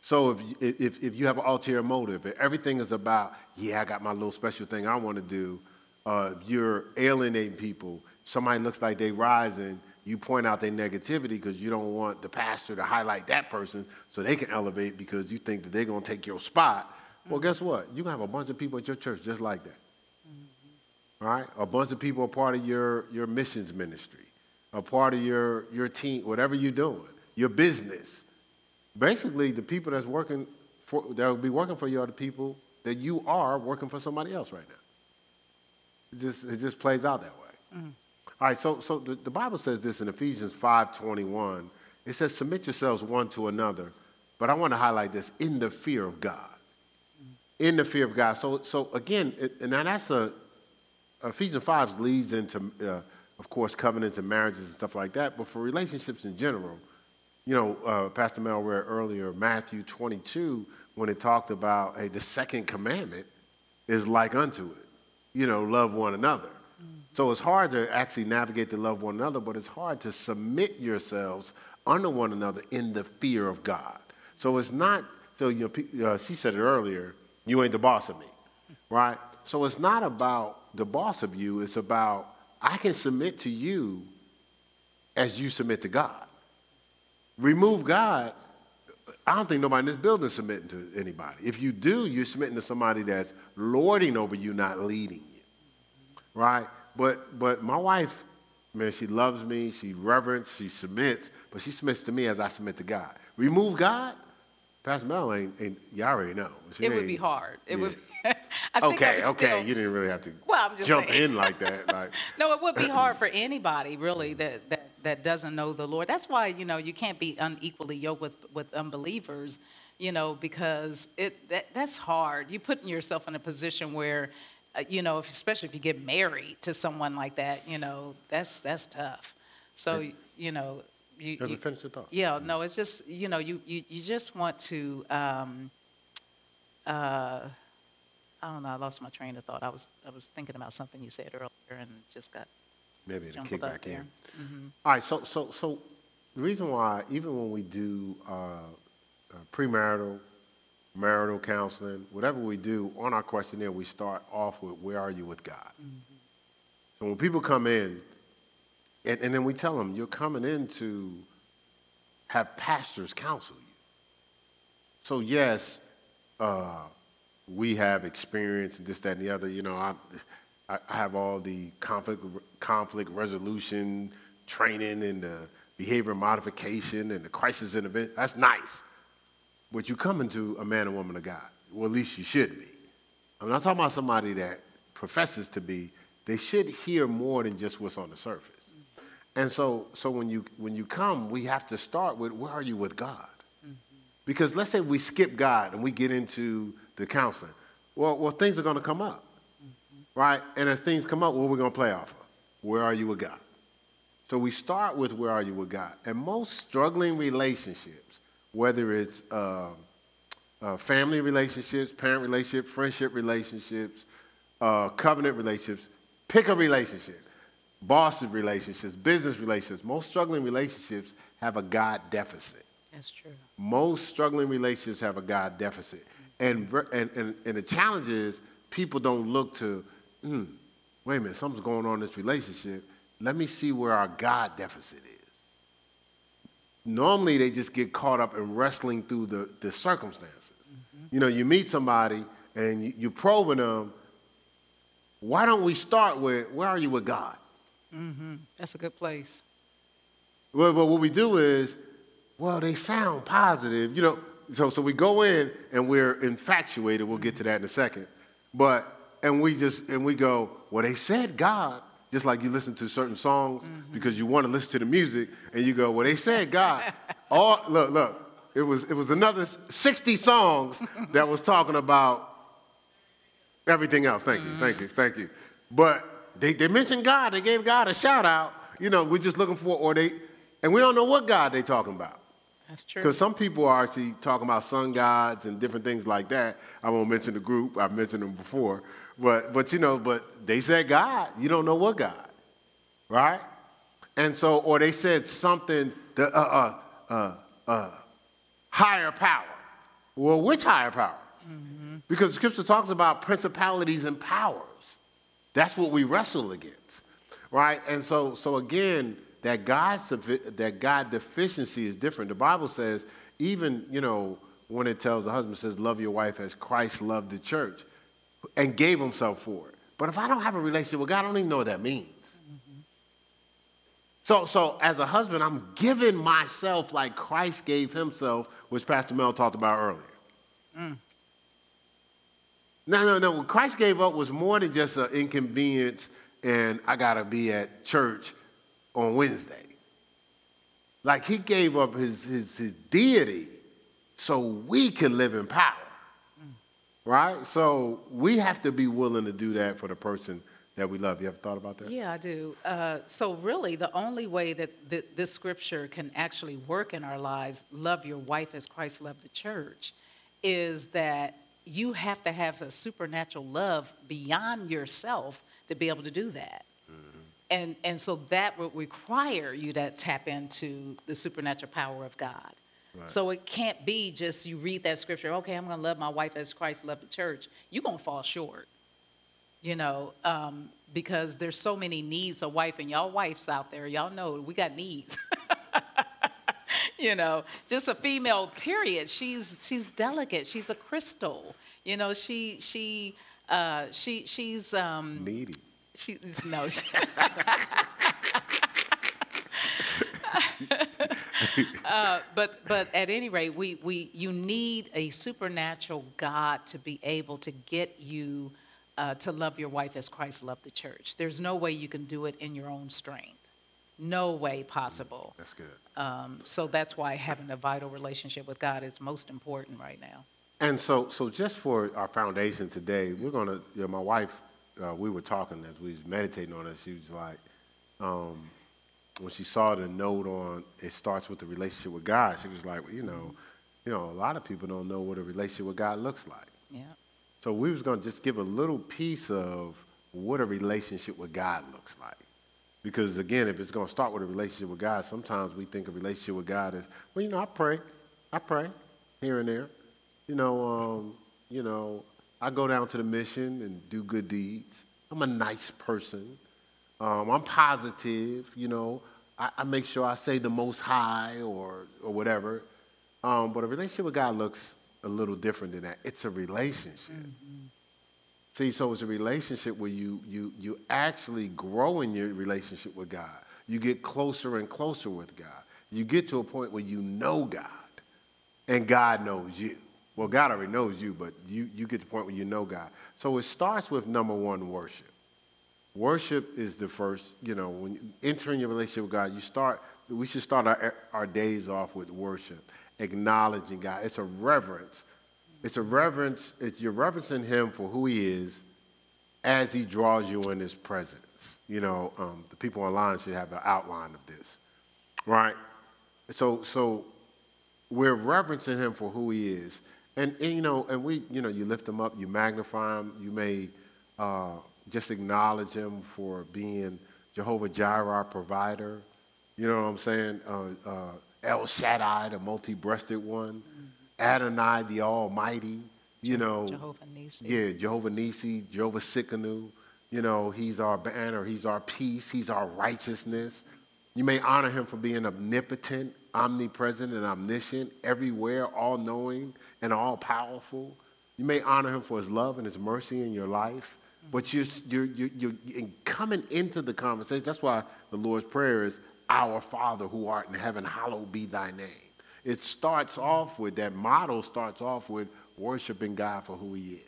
So if, if, if you have an ulterior motive, if everything is about, yeah, I got my little special thing I want to do, uh, if you're alienating people, somebody looks like they're rising, you point out their negativity because you don't want the pastor to highlight that person so they can elevate because you think that they're going to take your spot. Well, guess what? You're going to have a bunch of people at your church just like that. Mm-hmm. Right? A bunch of people are part of your, your missions ministry, a part of your, your team, whatever you're doing, your business. Basically, the people that's working for, that will be working for you are the people that you are working for somebody else right now. It just, it just plays out that way. Mm-hmm. All right, so, so the, the Bible says this in Ephesians 5.21. It says, submit yourselves one to another. But I want to highlight this, in the fear of God in the fear of God. So, so again, it, and now that's a, Ephesians 5 leads into, uh, of course, covenants and marriages and stuff like that. But for relationships in general, you know, uh, Pastor Mel read earlier Matthew 22 when it talked about, hey, the second commandment is like unto it, you know, love one another. So it's hard to actually navigate to love one another, but it's hard to submit yourselves under one another in the fear of God. So it's not, so uh, she said it earlier, you ain't the boss of me, right? So it's not about the boss of you, it's about I can submit to you as you submit to God. Remove God, I don't think nobody in this building is submitting to anybody. If you do, you're submitting to somebody that's lording over you, not leading you, right? But, but my wife, man, she loves me, she reverence, she submits, but she submits to me as I submit to God. Remove God, Pastor Mel ain't, ain't you already know. She it would be hard. It yeah. would. I think okay, okay. Still, you didn't really have to well, I'm just jump saying. in like that. Like. no, it would be hard for anybody really that, that that doesn't know the Lord. That's why you know you can't be unequally yoked with with unbelievers. You know because it that, that's hard. You're putting yourself in a position where. Uh, you know, if, especially if you get married to someone like that, you know, that's that's tough. So, yeah. you know, you, you finish your thought. Yeah, no, it's just you know you you, you just want to. Um, uh, I don't know. I lost my train of thought. I was I was thinking about something you said earlier and just got maybe to kick back there. in. Mm-hmm. All right. So so so the reason why even when we do uh, uh, premarital, marital counseling, whatever we do on our questionnaire, we start off with where are you with God. Mm-hmm. So when people come in, and, and then we tell them, you're coming in to have pastors counsel you. So, yes, uh, we have experience and this, that, and the other. You know, I, I have all the conflict, conflict resolution training and the behavior modification and the crisis intervention. That's nice. But you come into a man and woman of God. Well, at least you should be. I'm not talking about somebody that professes to be. They should hear more than just what's on the surface. And so, so when, you, when you come, we have to start with where are you with God? Because let's say we skip God and we get into the counseling. Well, well things are going to come up, mm-hmm. right? And as things come up, what are we going to play off of? Where are you with God? So we start with where are you with God? And most struggling relationships, whether it's uh, uh, family relationships, parent relationships, friendship relationships, uh, covenant relationships, pick a relationship boss relationships, business relationships, most struggling relationships have a God deficit. That's true. Most struggling relationships have a God deficit. And, and, and, and the challenge is people don't look to, hmm, wait a minute, something's going on in this relationship. Let me see where our God deficit is. Normally, they just get caught up in wrestling through the, the circumstances. Mm-hmm. You know, you meet somebody and you, you're probing them. Why don't we start with, where are you with God? Mm-hmm. That's a good place. Well, well, what we do is, well, they sound positive, you know. So, so we go in and we're infatuated. We'll get to that in a second. But and we just and we go, well, they said God, just like you listen to certain songs mm-hmm. because you want to listen to the music, and you go, well, they said God. All look, look. It was it was another 60 songs that was talking about everything else. Thank you, mm-hmm. thank you, thank you. But they, they mentioned God. They gave God a shout out. You know, we're just looking for, or they, and we don't know what God they're talking about. That's true. Because some people are actually talking about sun gods and different things like that. I won't mention the group. I've mentioned them before. But, but you know, but they said God. You don't know what God, right? And so, or they said something, the uh, uh, uh, uh, higher power. Well, which higher power? Because scripture talks about principalities and powers. That's what we wrestle against, right? And so, so again, that God that God deficiency is different. The Bible says, even you know, when it tells the husband says, "Love your wife as Christ loved the church," and gave Himself for it. But if I don't have a relationship with God, I don't even know what that means. So, so as a husband, I'm giving myself like Christ gave Himself, which Pastor Mel talked about earlier. No, no, no. What Christ gave up was more than just an inconvenience and I got to be at church on Wednesday. Like he gave up his, his, his deity so we can live in power. Right? So we have to be willing to do that for the person that we love. You ever thought about that? Yeah, I do. Uh, so, really, the only way that th- this scripture can actually work in our lives, love your wife as Christ loved the church, is that you have to have a supernatural love beyond yourself to be able to do that. And, and so that would require you to tap into the supernatural power of God. Right. So it can't be just you read that scripture, okay, I'm going to love my wife as Christ loved the church. You're going to fall short, you know, um, because there's so many needs a wife, and y'all wives out there, y'all know we got needs. you know, just a female, period. She's, she's delicate. She's a crystal. You know, she, she, uh, she, she's, um, Needy. she, no. uh, but but at any rate, we, we you need a supernatural God to be able to get you uh, to love your wife as Christ loved the church. There's no way you can do it in your own strength. No way possible. That's good. Um, so that's why having a vital relationship with God is most important right now. And so, so just for our foundation today, we're going to, you know, my wife, uh, we were talking as we was meditating on it. She was like, um, when she saw the note on it starts with the relationship with God, she was like, well, you know, you know, a lot of people don't know what a relationship with God looks like. Yeah. So we was going to just give a little piece of what a relationship with God looks like. Because again, if it's going to start with a relationship with God, sometimes we think a relationship with God is, well, you know, I pray, I pray here and there. You know, um, you know, I go down to the mission and do good deeds. I'm a nice person. Um, I'm positive. You know, I, I, make sure I say the Most High or or whatever. Um, but a relationship with God looks a little different than that. It's a relationship. Mm-hmm. See, so it's a relationship where you you you actually grow in your relationship with God. You get closer and closer with God. You get to a point where you know God, and God knows you. Well, God already knows you, but you, you get to the point where you know God. So it starts with number one, worship. Worship is the first, you know, when you enter in your relationship with God, you start, we should start our, our days off with worship, acknowledging God. It's a reverence. It's a reverence, it's you're reverencing Him for who He is as He draws you in His presence. You know, um, the people online should have an outline of this, right? So, so we're reverencing Him for who He is. And, and, you know, and we, you know, you lift him up, you magnify him, you may uh, just acknowledge him for being Jehovah Jireh, our provider. You know what I'm saying? Uh, uh, El Shaddai, the multi-breasted one. Mm-hmm. Adonai, the Almighty. You know, Jehovah Nisi. Yeah, Jehovah Nisi, Jehovah Tsidkenu. You know, he's our banner, he's our peace, he's our righteousness. You may honor him for being omnipotent, omnipresent, and omniscient, everywhere, all knowing, and all powerful. You may honor him for his love and his mercy in your life. But you're, you're, you're, you're coming into the conversation. That's why the Lord's Prayer is, Our Father who art in heaven, hallowed be thy name. It starts off with, that model starts off with worshiping God for who he is.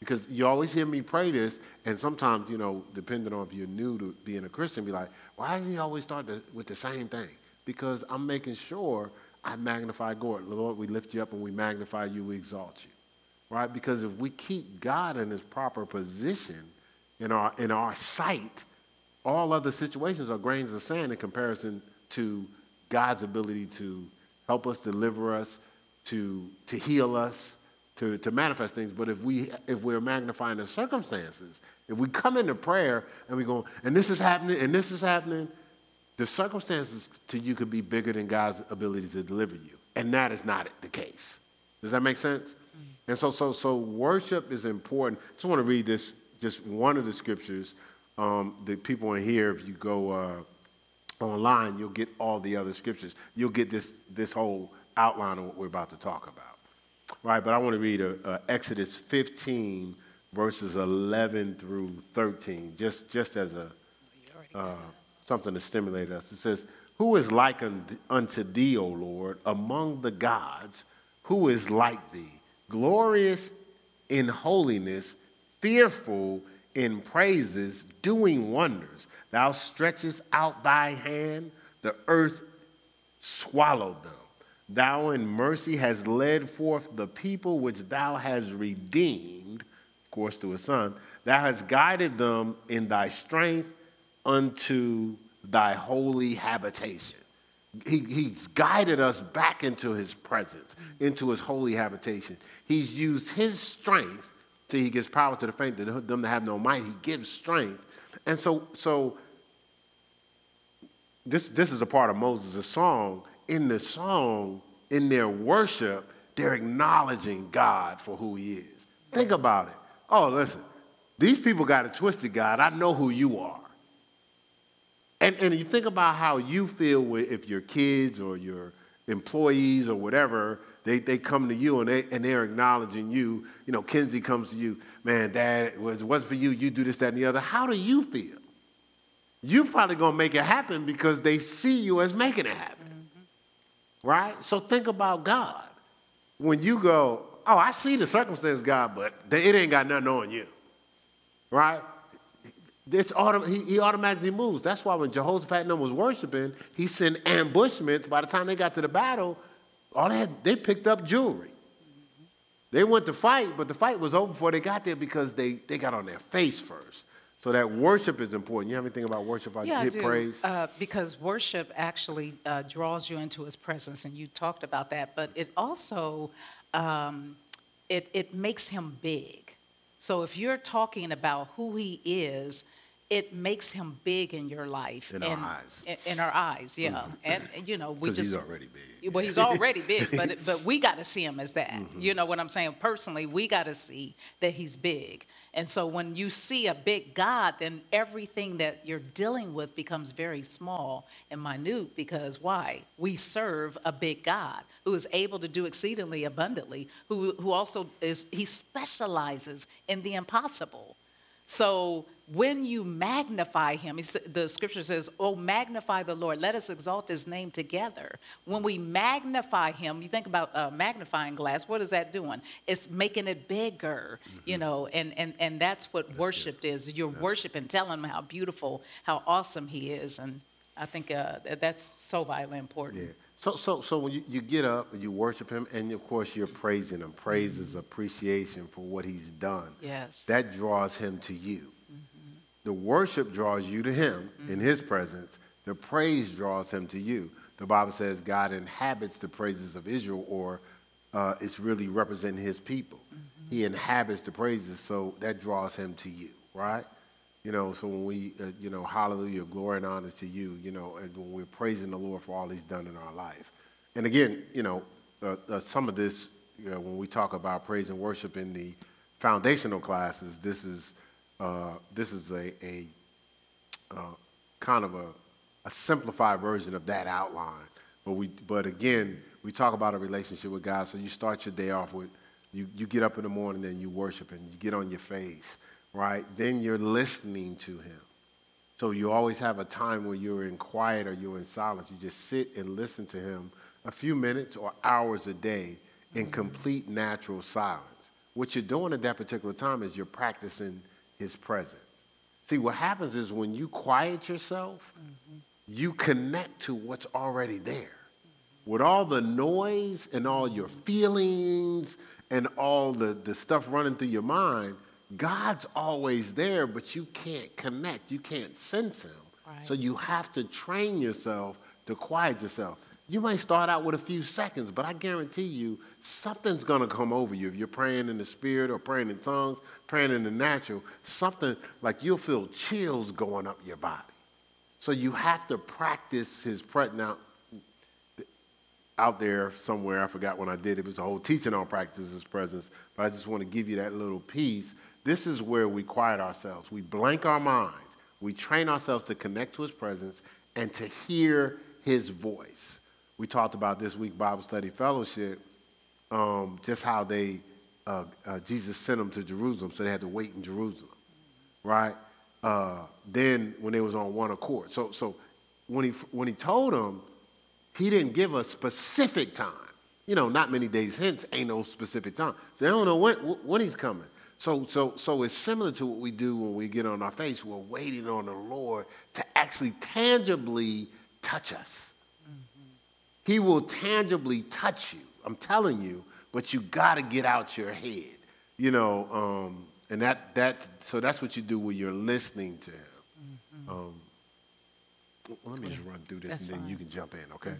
Because you always hear me pray this, and sometimes, you know, depending on if you're new to being a Christian, be like, why does he always start to, with the same thing? Because I'm making sure I magnify God. Lord, we lift you up and we magnify you, we exalt you. Right? Because if we keep God in his proper position in our, in our sight, all other situations are grains of sand in comparison to God's ability to help us, deliver us, to, to heal us, to, to manifest things. But if, we, if we're magnifying the circumstances, if we come into prayer and we go, and this is happening, and this is happening, the circumstances to you could be bigger than God's ability to deliver you. And that is not the case. Does that make sense? And so, so, so worship is important. I just want to read this, just one of the scriptures um, people in here, if you go uh, online, you'll get all the other scriptures. You'll get this, this whole outline of what we're about to talk about. Right, but I want to read uh, uh, Exodus 15, verses 11 through 13, just, just as a, uh, something to stimulate us. It says, Who is like unto thee, O Lord, among the gods? Who is like thee? Glorious in holiness, fearful in praises, doing wonders. Thou stretchest out thy hand, the earth swallowed them. Thou in mercy hast led forth the people which thou hast redeemed, of course, to a son. Thou hast guided them in thy strength unto thy holy habitation. He, he's guided us back into his presence, into his holy habitation. He's used his strength till he gives power to the faint, to them that have no might. He gives strength. And so, so this, this is a part of Moses' song in the song, in their worship, they're acknowledging God for who He is. Think about it. Oh, listen, these people got a twisted God. I know who you are. And, and you think about how you feel if your kids or your employees or whatever, they, they come to you and, they, and they're acknowledging you. You know, Kenzie comes to you, man, dad, it wasn't for you, you do this, that, and the other. How do you feel? You're probably gonna make it happen because they see you as making it happen mm-hmm. right? So think about God. When you go, oh, I see the circumstance, God, but it ain't got nothing on you, right? It's autom- he, he automatically moves. That's why when Jehoshaphat and was worshiping, he sent ambushments. By the time they got to the battle, all they had, they picked up jewelry. They went to fight, but the fight was over before they got there because they, they got on their face first. So that worship is important. You have anything about worship? I yeah, I do. praise. Uh, because worship actually uh, draws you into His presence, and you talked about that. But it also um, it it makes Him big. So if you're talking about who He is, it makes him big in your life. In and, our eyes. In, in our eyes, yeah. Mm-hmm. And, and, you know, we just. he's already big. Well, he's already big, but, but we got to see him as that. Mm-hmm. You know what I'm saying? Personally, we got to see that he's big. And so when you see a big God, then everything that you're dealing with becomes very small and minute because why? We serve a big God who is able to do exceedingly abundantly, who, who also is, he specializes in the impossible. So when you magnify him, the scripture says, Oh, magnify the Lord. Let us exalt his name together. When we magnify him, you think about a magnifying glass, what is that doing? It's making it bigger, mm-hmm. you know, and, and, and that's what that's worship good. is. You're that's worshiping, telling him how beautiful, how awesome he is. And I think uh, that's so vitally important. Yeah. So, so, so when you, you get up and you worship him, and of course you're praising him. Praise is appreciation for what he's done. Yes. That draws him to you. Mm-hmm. The worship draws you to him mm-hmm. in his presence. The praise draws him to you. The Bible says God inhabits the praises of Israel, or uh, it's really representing his people. Mm-hmm. He inhabits the praises, so that draws him to you, right? You know, so when we, uh, you know, hallelujah, glory and honor to you, you know, and when we're praising the Lord for all he's done in our life. And again, you know, uh, uh, some of this, you know, when we talk about praise and worship in the foundational classes, this is, uh, this is a, a uh, kind of a, a simplified version of that outline. But, we, but again, we talk about a relationship with God. So you start your day off with, you, you get up in the morning and you worship and you get on your face right? Then you're listening to him. So you always have a time where you're in quiet or you're in silence. You just sit and listen to him a few minutes or hours a day in mm-hmm. complete natural silence. What you're doing at that particular time is you're practicing his presence. See, what happens is when you quiet yourself, mm-hmm. you connect to what's already there. With all the noise and all your feelings and all the, the stuff running through your mind, God's always there, but you can't connect. You can't sense him. Right. So you have to train yourself to quiet yourself. You might start out with a few seconds, but I guarantee you something's going to come over you. If you're praying in the spirit or praying in tongues, praying in the natural, something like you'll feel chills going up your body. So you have to practice his presence. Now, out there somewhere, I forgot when I did, it was a whole teaching on practice his presence, but I just want to give you that little piece. This is where we quiet ourselves. We blank our minds. We train ourselves to connect to his presence and to hear his voice. We talked about this week Bible study fellowship, um, just how they uh, uh, Jesus sent them to Jerusalem, so they had to wait in Jerusalem, right? Uh, then when they was on one accord, so so when he when he told them, he didn't give a specific time. You know, not many days hence ain't no specific time. So they don't know when when he's coming. So so so it's similar to what we do when we get on our face. We're waiting on the Lord to actually tangibly touch us. He will tangibly touch you. I'm telling you, but you got to get out your head. You know, um, and that that so that's what you do when you're listening to him. Um, let me just run through this That's and then fine. you can jump in, okay?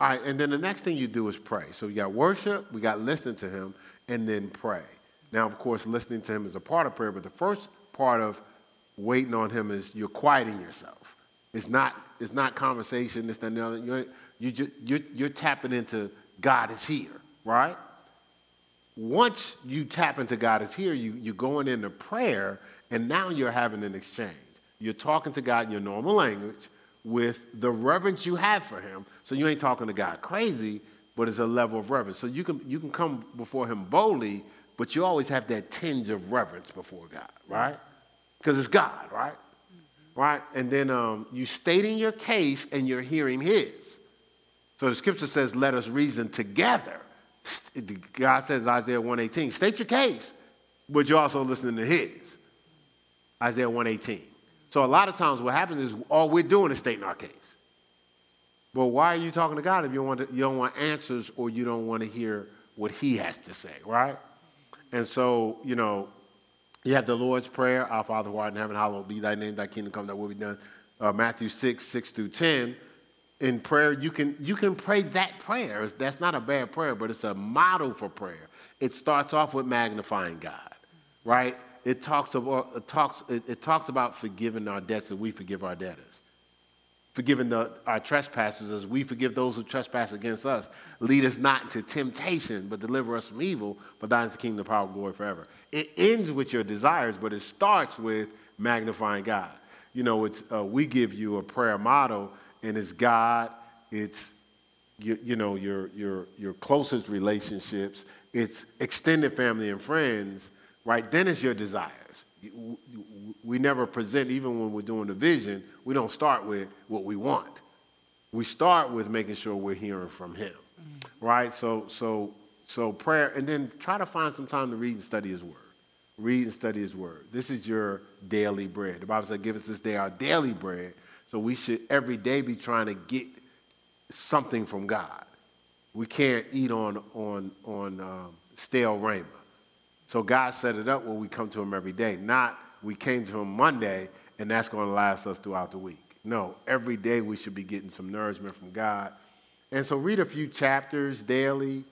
All right, and then the next thing you do is pray. So you got worship, we got listening to him, and then pray. Now, of course, listening to him is a part of prayer, but the first part of waiting on him is you're quieting yourself. It's not, it's not conversation, this, that, and the other. You're, you ju- you're, you're tapping into God is here, right? Once you tap into God is here, you, you're going into prayer, and now you're having an exchange. You're talking to God in your normal language with the reverence you have for Him. So you ain't talking to God crazy, but it's a level of reverence. So you can, you can come before Him boldly, but you always have that tinge of reverence before God, right? Because it's God, right? Right? And then um, you stating your case and you're hearing His. So the scripture says, let us reason together. God says, Isaiah 118, state your case, but you're also listening to his. Isaiah 118. So a lot of times what happens is all we're doing is stating our case. But why are you talking to God if you don't want, to, you don't want answers or you don't want to hear what he has to say, right? And so, you know, you have the Lord's Prayer, Our Father who art in heaven, hallowed be thy name, thy kingdom come, thy will be done. Uh, Matthew 6, 6 through 10 in prayer, you can, you can pray that prayer. That's not a bad prayer, but it's a model for prayer. It starts off with magnifying God, right? It talks about, it talks, it, it talks about forgiving our debts and we forgive our debtors. Forgiving the, our trespasses as we forgive those who trespass against us. Lead us not into temptation, but deliver us from evil. But thine is the kingdom, the power, and glory forever. It ends with your desires, but it starts with magnifying God. You know, it's, uh, we give you a prayer motto, and it's God, it's you, you know your your your closest relationships, it's extended family and friends, right? Then it's your desires. We never present, even when we're doing the vision, we don't start with what we want. We start with making sure we're hearing from Him, right? So so so prayer, and then try to find some time to read and study His Word. Read and study His Word. This is your daily bread. The Bible says, "Give us this day our daily bread." So we should every day be trying to get something from God. We can't eat on on on um, stale rhema. So God set it up where we come to Him every day. Not we came to Him Monday and that's going to last us throughout the week. No, every day we should be getting some nourishment from God. And so read a few chapters daily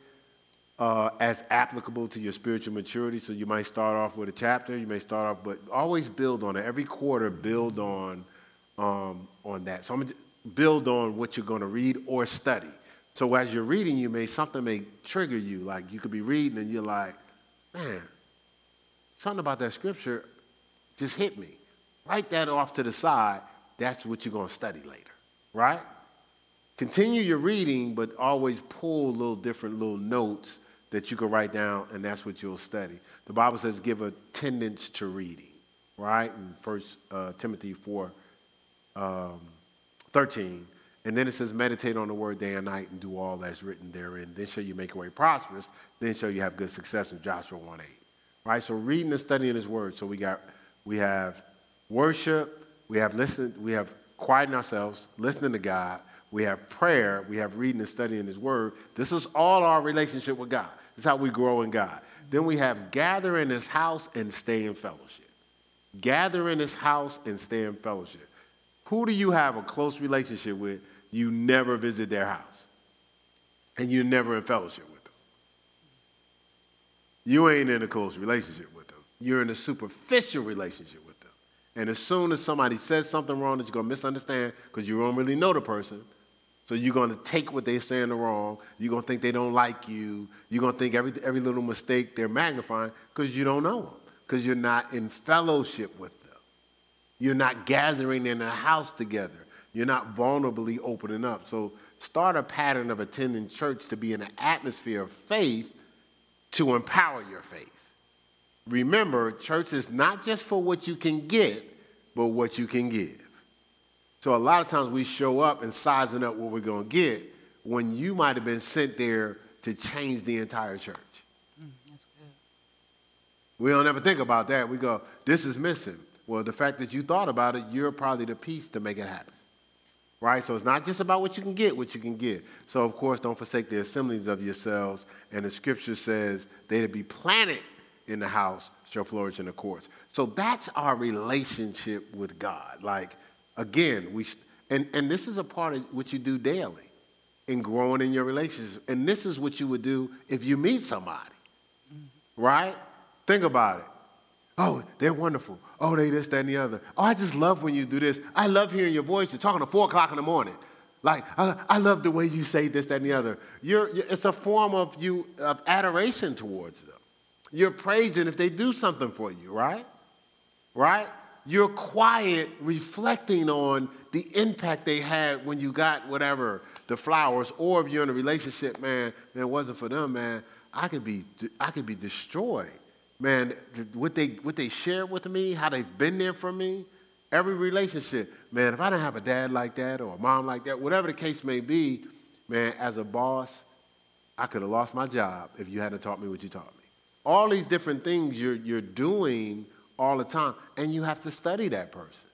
uh, as applicable to your spiritual maturity. So you might start off with a chapter, you may start off, but always build on it. Every quarter, build on um, on that. So I'm gonna build on what you're going to read or study. So as you're reading, you may something may trigger you. Like you could be reading and you're like, man, something about that scripture just hit me. Write that off to the side. That's what you're going to study later, right? Continue your reading, but always pull little different little notes that you can write down, and that's what you'll study. The Bible says give attendance to reading. right? In First uh, Timothy 4, um, 13. And then it says, meditate on the word day and night and do all that's written therein. Then shall you make your way prosperous. Then shall you have good success in Joshua 1 8. Right? So reading and studying his word. So we got we have worship, we have listen, we have quieting ourselves, listening to God, we have prayer, we have reading and studying his word. This is all our relationship with God. This is how we grow in God. Then we have gather in his house and stay in fellowship. Gather in his house and stay in fellowship. Who do you have a close relationship with? You never visit their house. And you're never in fellowship with them. You ain't in a close relationship with them. You're in a superficial relationship with them. And as soon as somebody says something wrong that you're going to misunderstand because you don't really know the person, so you're going to take what they're saying wrong. You're going to think they don't like you. You're going to think every, every little mistake they're magnifying because you don't know them, because you're not in fellowship with them. You're not gathering in a house together. You're not vulnerably opening up. So start a pattern of attending church to be in an atmosphere of faith to empower your faith. Remember, church is not just for what you can get, but what you can give. So a lot of times we show up and sizing up what we're going to get when you might have been sent there to change the entire church. Mm, that's good. We don't ever think about that. We go, this is missing. Well, the fact that you thought about it, you're probably the piece to make it happen. Right? So it's not just about what you can get, what you can get. So, of course, don't forsake the assemblies of yourselves. And the scripture says they to be planted in the house shall flourish in the courts. So that's our relationship with God. Like, again, we, and, and this is a part of what you do daily in growing in your relationship. And this is what you would do if you meet somebody, mm-hmm. right? Think about it. Oh, they're wonderful. Oh, they this, that, and the other. Oh, I just love when you do this. I love hearing your voice. You're talking at 4 o'clock in the morning. Like, I, I love the way you say this, that, and the other. You're, it's a form of you of adoration towards them. You're praising if they do something for you, right? Right? You're quiet, reflecting on the impact they had when you got whatever, the flowers, or if you're in a relationship, man, man, it wasn't for them, man, I could be, I could be destroyed. Man, what they, what they shared with me, how they've been there for me, every relationship, man, if I didn't have a dad like that or a mom like that, whatever the case may be, man, as a boss, I could have lost my job if you hadn't taught me what you taught me all these different things you're, you're doing all the time, and you have to study that person.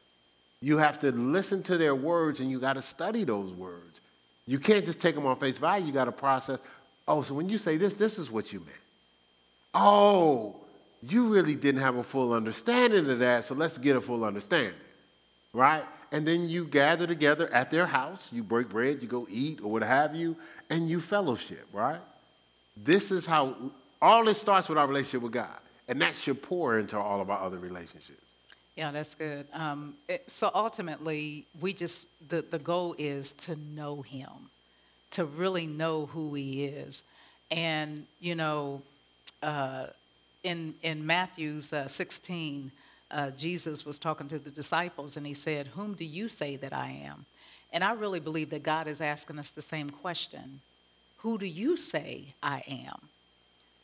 You have to listen to their words, and you got to study those words. You can't just take them on face value. You got to process. Oh, so when you say this, this is what you meant. Oh, you really didn't have a full understanding of that, so let's get a full understanding, right? And then you gather together at their house, you break bread, you go eat, or what have you, and you fellowship, right? This is how all this starts with our relationship with God, and that should pour into all of our other relationships. Yeah, that's good. Um, it, so ultimately, we just the the goal is to know Him, to really know who He is, and you know, uh, in in Matthew's uh, 16, uh, Jesus was talking to the disciples, and He said, "Whom do you say that I am?" And I really believe that God is asking us the same question: Who do you say I am?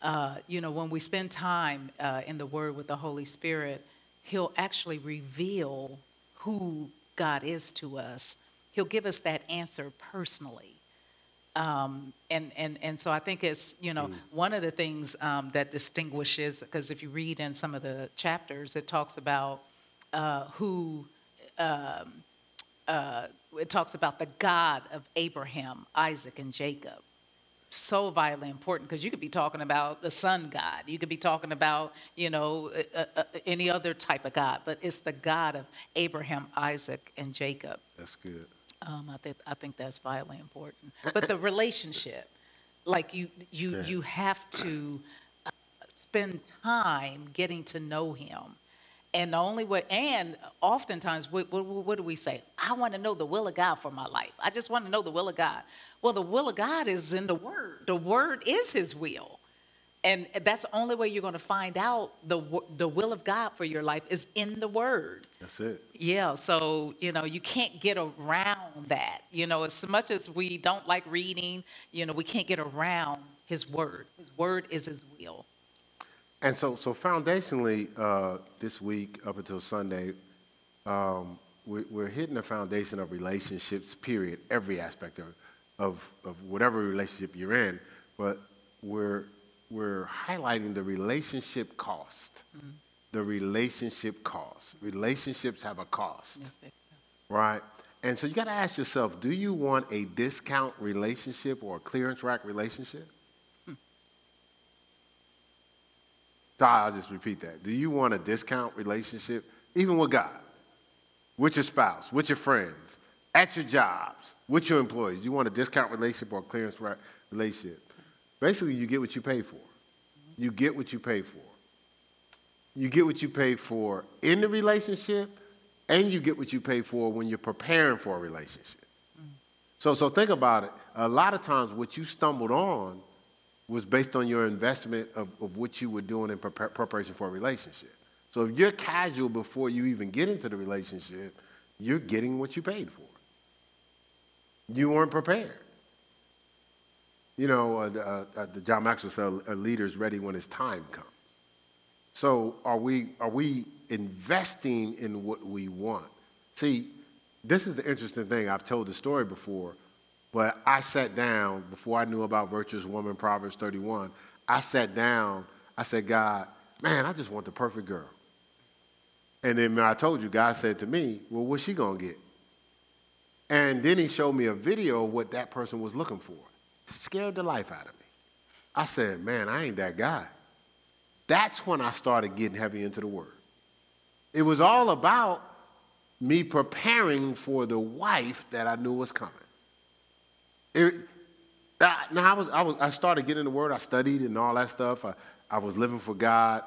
uh, you know, when we spend time uh, in the Word with the Holy Spirit, He'll actually reveal who God is to us. He'll give us that answer personally. Um, and, and, and so I think it's, you know, mm. one of the things um, that distinguishes, because if you read in some of the chapters, it talks about uh, who, um, uh, it talks about the God of Abraham, Isaac, and Jacob. So vitally important because you could be talking about the sun god. You could be talking about you know uh, uh, any other type of god but it's the god of abraham isaac and jacob. That's good um, I, think, I think that's vitally important but the relationship like you you you have to uh, spend time getting to know him and the only way, and oftentimes, what, what, what, do we say? I want to know the will of God for my life. I just want to know the will of God. Well, the will of God is in the Word. The Word is His will. And that's the only way you're going to find out the, the will of God for your life is in the Word. That's it. Yeah, so, you know, you can't get around that. You know, as much as we don't like reading, you know, we can't get around His Word. His Word is His will. And so, so foundationally, uh, this week up until Sunday, um, we're, we're hitting the foundation of relationships, period, every aspect of, of, of whatever relationship you're in, but we're, we're highlighting the relationship cost. Mm-hmm. The relationship cost. Relationships have a cost, Yes, right? And so you got to ask yourself do you want a discount relationship or a clearance rack relationship? Hmm. So I'll just repeat that. Do you want a discount relationship, even with God, with your spouse, with your friends, at your jobs, with your employees? Do You want a discount relationship or a clearance rack relationship? Basically, you get what you pay for. You get what you pay for. You get what you pay for in the relationship, and you get what you pay for when you're preparing for a relationship. Mm. So, so think about it. A lot of times, what you stumbled on was based on your investment of, of what you were doing in prepar- preparation for a relationship. So if you're casual before you even get into the relationship, you're getting what you paid for. You weren't prepared. You know, uh, the, uh, uh, the John Maxwell said, "A leader is ready when his time comes." So are we are we investing in what we want? See, this is the interesting thing. I've told the story before, but I sat down before I knew about Virtuous Woman, Proverbs 31. I sat down, I said, God, man, I just want the perfect girl. And then I told you, God said to me, Well, what's she gonna get? And then he showed me a video of what that person was looking for. Scared the life out of me. I said, Man, I ain't that guy. That's when I started getting heavy into the word. It was all about me preparing for the wife that I knew was coming. It, I, now I was, I was, I started getting the word. I studied and all that stuff. I, I was living for God.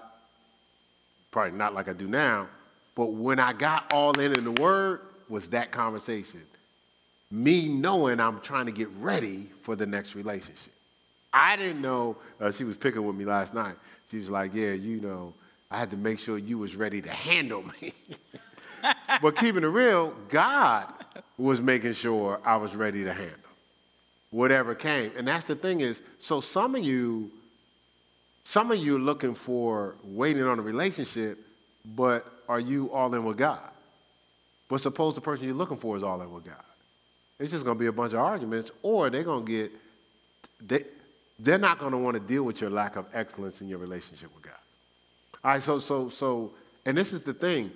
Probably not like I do now, but when I got all in in the word, was that conversation. Me knowing I'm trying to get ready for the next relationship. I didn't know. Uh, she was picking with me last night. She was like, "Yeah, you know, I had to make sure you was ready to handle me." but keeping it real, God was making sure I was ready to handle whatever came. And that's the thing is, so some of you, some of you are looking for waiting on a relationship, but are you all in with God? But suppose the person you're looking for is all in with God. It's just going to be a bunch of arguments, or they're going to get, they, they're not going to want to deal with your lack of excellence in your relationship with God. All right, so, so, so, and this is the thing.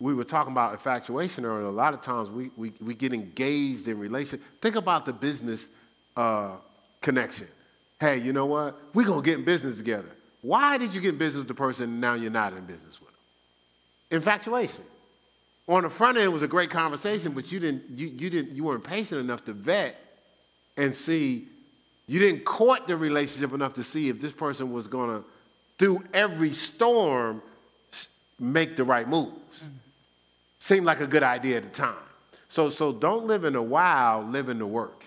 We were talking about infatuation earlier. A lot of times we, we, we get engaged in relation. Think about the business uh, connection. Hey, you know what? We're going to get in business together. Why did you get in business with the person and now you're not in business with them? Infatuation. On the front end was a great conversation, but you didn't, you, you didn't, you weren't patient enough to vet and see, you didn't court the relationship enough to see if this person was going to, through every storm, make the right moves. Mm-hmm. Seemed like a good idea at the time. So, so don't live in the wild, live in the work.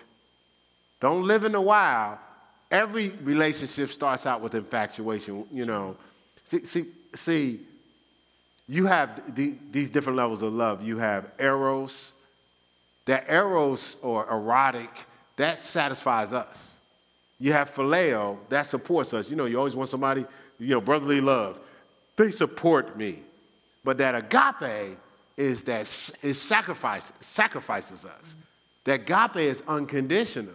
Don't live in the wild. Every relationship starts out with infatuation, you know. See, see, see you have the, these different levels of love. You have eros. That eros or erotic, that satisfies us. You have phileo, that supports us. You know, you always want somebody, you know, brotherly love. They support me. But that agape is that s- sacrifice, sacrifices us. That agape is unconditional.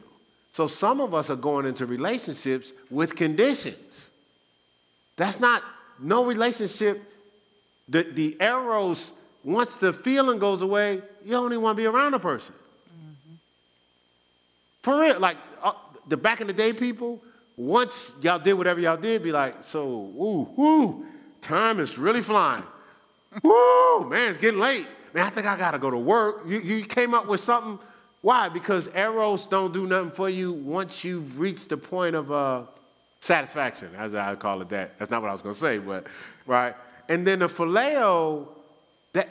So some of us are going into relationships with conditions. That's not no relationship. The, the eros, once the feeling goes away, you don't even want to be around a person. For real, like uh, the back in the day people, once y'all did whatever y'all did, be like, so, woo, woo, time is really flying. woo, man, it's getting late. Man, I think I gotta go to work. You, you came up with something. Why? Because eros don't do nothing for you once you've reached the point of uh, satisfaction, as I call it that. That's not what I was gonna say, but, right? And then the phileo, that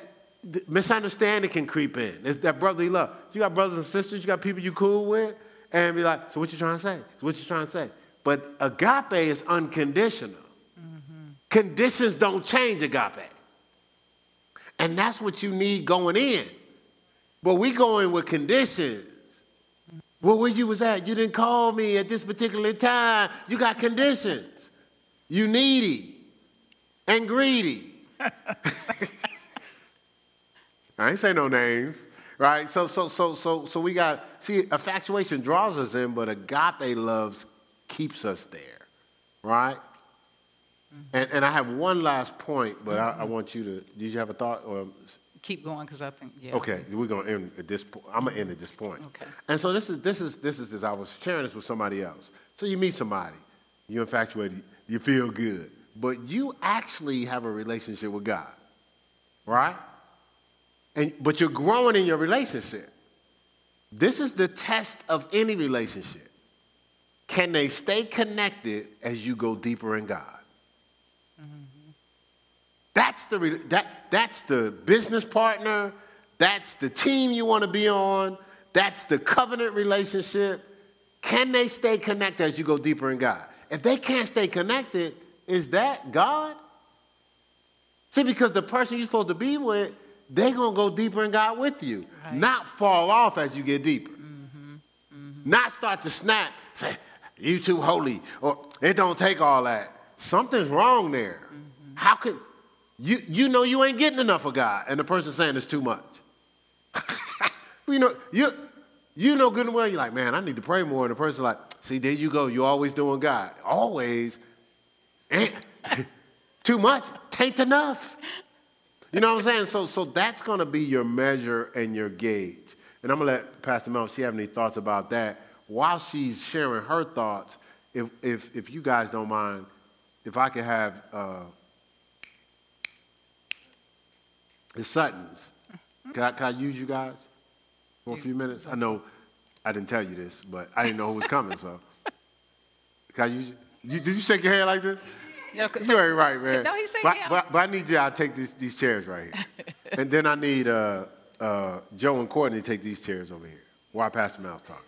misunderstanding can creep in. It's that brotherly love. You got brothers and sisters, you got people you cool with, and be like, so what you trying to say? So what you trying to say? But agape is unconditional. Mm-hmm. Conditions don't change agape. And that's what you need going in. But we going with conditions. Well, where you was at? You didn't call me at this particular time. You got conditions. You needy. And greedy. I ain't say no names, right? So, so, so, so, so we got see, infatuation draws us in, but agape loves keeps us there, right? Mm-hmm. And, and I have one last point, but I, I mm-hmm. want you to. Did you have a thought? Or Keep going, because I think, yeah. okay, we're gonna end at this. point. I'm gonna end at this point. Okay. And so this is this is this is this. I was sharing this with somebody else. So you meet somebody, you infatuated, you feel good, but you actually have a relationship with God, right? And but you're growing in your relationship. This is the test of any relationship. Can they stay connected as you go deeper in God? Mm-hmm. That's the, that, that's the business partner. That's the team you want to be on. That's the covenant relationship. Can they stay connected as you go deeper in God? If they can't stay connected, is that God? See, because the person you're supposed to be with, they're going to go deeper in God with you, Right. not fall off as you get deeper. Mm-hmm, mm-hmm. Not start to snap, say, you too holy, or it don't take all that. Something's wrong there. Mm-hmm. How could you you know you ain't getting enough of God, and the person saying it's too much. you know, you you know good and well, you're like, man, I need to pray more. And the person's like, see, there you go, you're always doing God. Always. Ain't, too much, tain't enough. You know what I'm saying? So, so that's going to be your measure and your gauge. And I'm going to let Pastor Mel, if she have any thoughts about that, while she's sharing her thoughts, if, if, if you guys don't mind, if I could have uh, the Suttons. Can I, can I use you guys for a few minutes? I know I didn't tell you this, but I didn't know who was coming, so. Can I use you? you did you shake your head like this? Yeah, 'cause- You ain't right, man. No, he said but, yeah. But, but I need you. I'll take these, these chairs right here, and then I need uh, uh, Joe and Courtney to take these chairs over here while Pastor Mal's talking.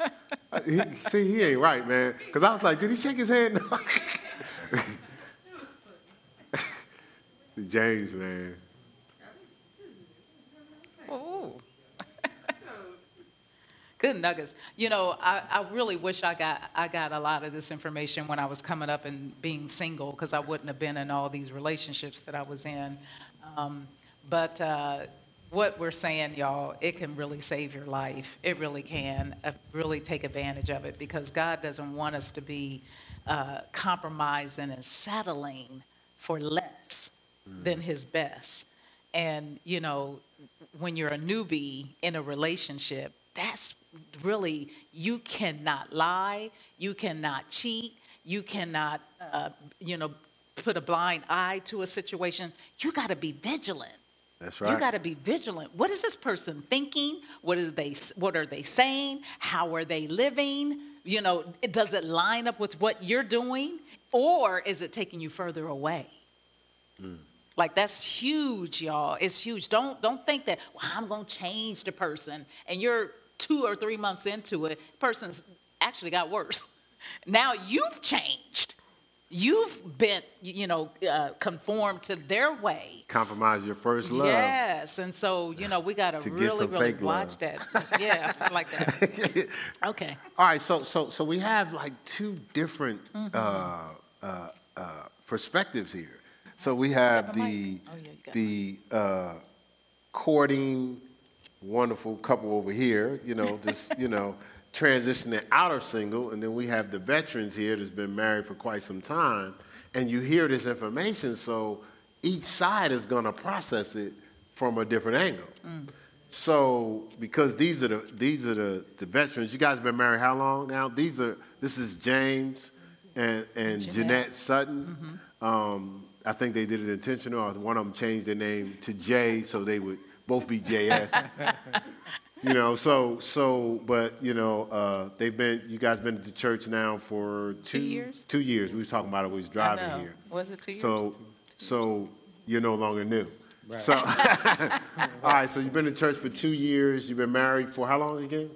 Uh, he, see, he ain't right, man. Because I was like, did he shake his head? No. James, man. Good nuggets. You know, I, I really wish I got I got a lot of this information when I was coming up and being single, because I wouldn't have been in all these relationships that I was in. Um, but uh, what we're saying, y'all, it can really save your life. It really can. Uh, really take advantage of it, because God doesn't want us to be uh, compromising and settling for less than His best. And, you know, when you're a newbie in a relationship, that's really, you cannot lie, you cannot cheat, you cannot, uh, you know, put a blind eye to a situation. You got to be vigilant. That's right. You got to be vigilant. What is this person thinking? What is they? What are they saying? How are they living? You know, does it line up with what you're doing, or is it taking you further away? Like that's huge, y'all. It's huge. Don't don't think that well, I'm gonna change the person, and you're two or three months into it, person's actually got worse. Now you've changed. You've been, you know, uh, conformed to their way. Compromise your first love. Yes, and so you know we got To really, really watch love. that. Yeah, I like that. Okay. All right, so so so we have like two different Mm-hmm. uh, uh, uh, perspectives here. So we have the? Oh, yeah, the uh, courting wonderful couple over here, you know, just you know, transitioning out of single, and then we have the veterans here that's been married for quite some time, and you hear this information, so each side is going to process it from a different angle. Mm. So, because these are the these are the, the veterans, you guys have been married how long now? These are this is James and and Jeanette. Jeanette Sutton. Um, I think they did it intentional. One of them changed their name to Jay so they would both be JS. you know, so so, but you know, uh, they've been. You guys been to church now for two, Two years? Two years. We was talking about it. when We was driving here. Was it two years? So, so you're no longer new. So, all right. So you've been in church for two years. You've been married for how long again?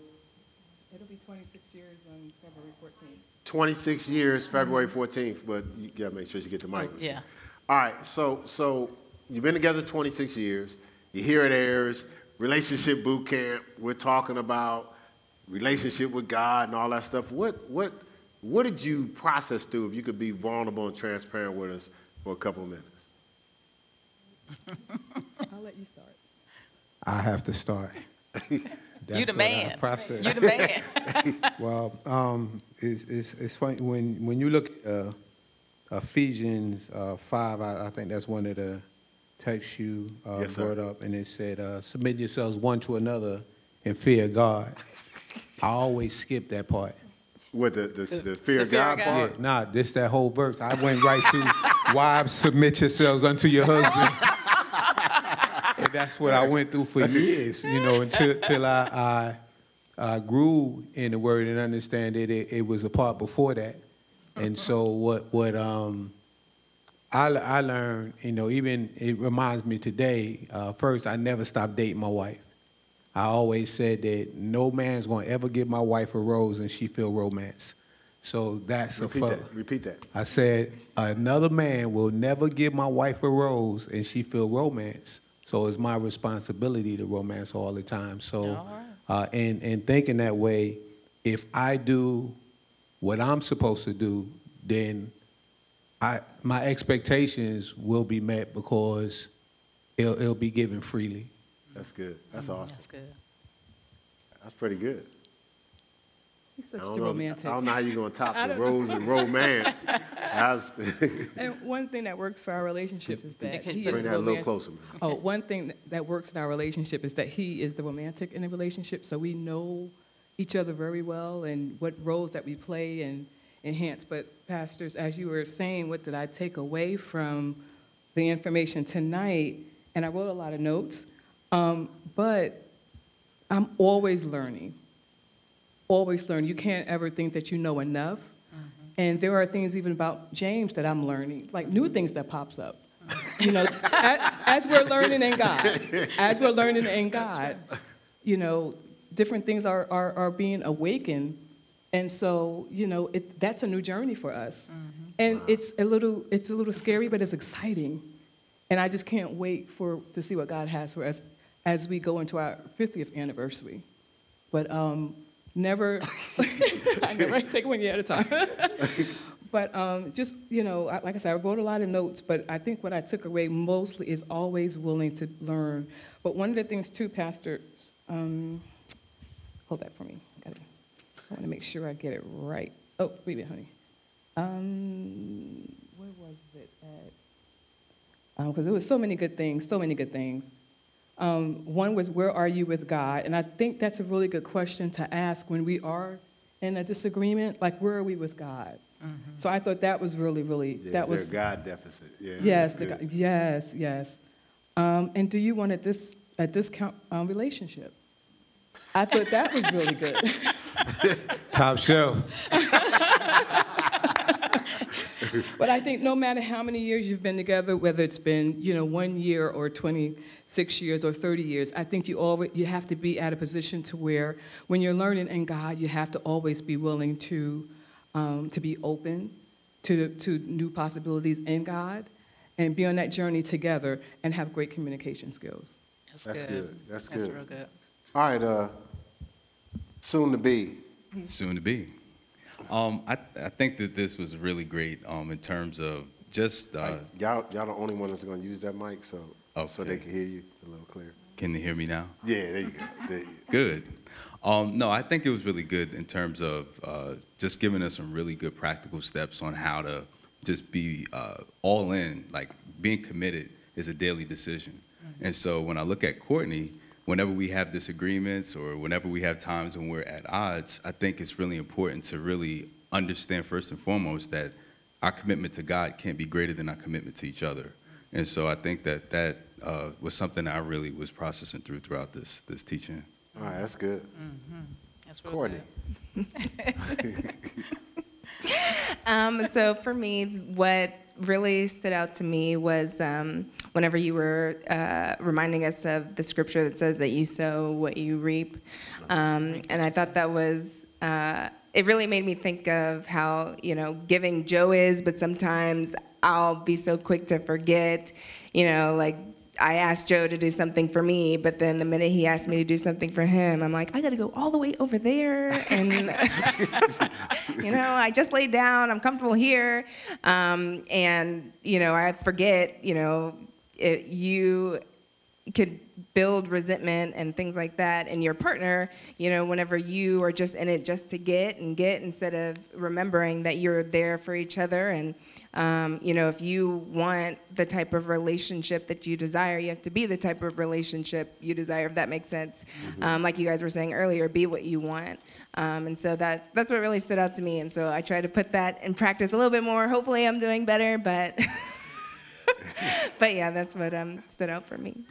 It'll be 26 years on February 14th. 26 years, February 14th. But you gotta make sure you get the mic. Yeah. All right. So, so you've been together 26 years. You hear it airs. Relationship boot camp. We're talking about relationship with God and all that stuff. What, what, what did you process through? If you could be vulnerable and transparent with us for a couple of minutes. I'll let you start. I have to start. You That's the man. process. You the man. Well, um, it's, it's, it's funny, when, when you look at uh, Ephesians uh, 5, I, I think that's one of the texts you uh, Yes, sir. brought up, and it said, uh, submit yourselves one to another in fear of God. I always skip that part. With the, the, the fear the of fear God of God. Yeah, part? nah, this that whole verse. I went right to wives submit yourselves unto your husband. and that's what I went through for years, you know, until till I, I I grew in the word and understand that it, it was a part before that. And so what what um I, I learned, you know, even it reminds me today. Uh, first, I never stopped dating my wife. I always said that no man's gonna ever give my wife a rose and she feel romance. So that's Repeat a fu- that, repeat that. I said another man will never give my wife a rose and she feel romance. So it's my responsibility to romance all the time. So, All right. uh, and and thinking that way, if I do what I'm supposed to do, then I my expectations will be met because it'll, it'll be given freely. That's good. That's mm-hmm. awesome. That's good. That's pretty good. He's I such don't a know, romantic. I don't know how you're gonna top the rose and romance. That's- And one thing that works for our relationship is that he bring is Bring the that a little romantic. closer, man. Oh, one thing that- that works in our relationship is that he is the romantic in the relationship, so we know each other very well and what roles that we play and enhance. But pastors, as you were saying, what did I take away from the information tonight? And I wrote a lot of notes, um, but I'm always learning. Always learning. You can't ever think that you know enough. And there are things even about James that I'm learning, like new things that pops up. You know, as, as we're learning in God, as we're learning in God, you know, different things are, are, are being awakened. And so, you know, it, that's a new journey for us. And it's a little, it's a little scary, but it's exciting. And I just can't wait for, to see what God has for us as we go into our 50th anniversary. But um, never, I never take one year at a time. but um, just, you know, I- like I said, I wrote a lot of notes, but I think what I took away mostly is always willing to learn. But one of the things, too, Pastor, um, hold that for me. I, gotta, want to make sure I get it right. Oh, wait a minute, honey. Um, where was it at? Um, because there was so many good things, so many good things. Um, one was, where are you with God? And I think that's a really good question to ask when we are in a disagreement. Like, where are we with God? So I thought that was really, really, Yeah, that is there was, a God deficit? Yeah. yes, the, good. God- yes, yes. Um, and do you want a, dis, a discount um, relationship? I thought that was really good. Top shelf. But I think no matter how many years you've been together, whether it's been, you know, one year or 26 years or 30 years, I think you always, you have to be at a position to where when you're learning in God, you have to always be willing to, um, to be open to, to new possibilities in God and be on that journey together and have great communication skills. That's, That's good. good. That's That's good. real good. All right, uh, soon to be. Soon to be. Um, I, I think that this was really great um, in terms of just, uh, y'all, y'all the only one that's gonna use that mic, so, so they can hear you a little clearer. can you hear me now? Yeah, there you go. There you go. Good. Um, no, I think it was really good in terms of uh, just giving us some really good practical steps on how to just be uh, all in. Like being committed is a daily decision. And so when I look at Courtney, whenever we have disagreements or whenever we have times when we're at odds, I think it's really important to really understand first and foremost that our commitment to God can't be greater than our commitment to each other. And so I think that that uh, was something I really was processing through throughout this this teaching. All right, that's good. That's real Courtney. good. Um, so for me, what really stood out to me was um, whenever you were uh, reminding us of the scripture that says that you sow what you reap. Um, and I thought that was, uh, it really made me think of how, you know, giving Joe is, but sometimes I'll be so quick to forget, you know, like I asked Joe to do something for me, but then the minute he asked me to do something for him, I'm like, I got to go all the way over there, and you know, I just laid down. I'm comfortable here, um, and you know, I forget, you know, it, you could build resentment and things like that in your partner, you know, whenever you are just in it just to get and get instead of remembering that you're there for each other. And, um, you know, if you want the type of relationship that you desire, you have to be the type of relationship you desire, if that makes sense. Um, like you guys were saying earlier, be what you want. Um, and so that, that's what really stood out to me. And so I try to put that in practice a little bit more. Hopefully I'm doing better, but, but yeah, that's what um, stood out for me.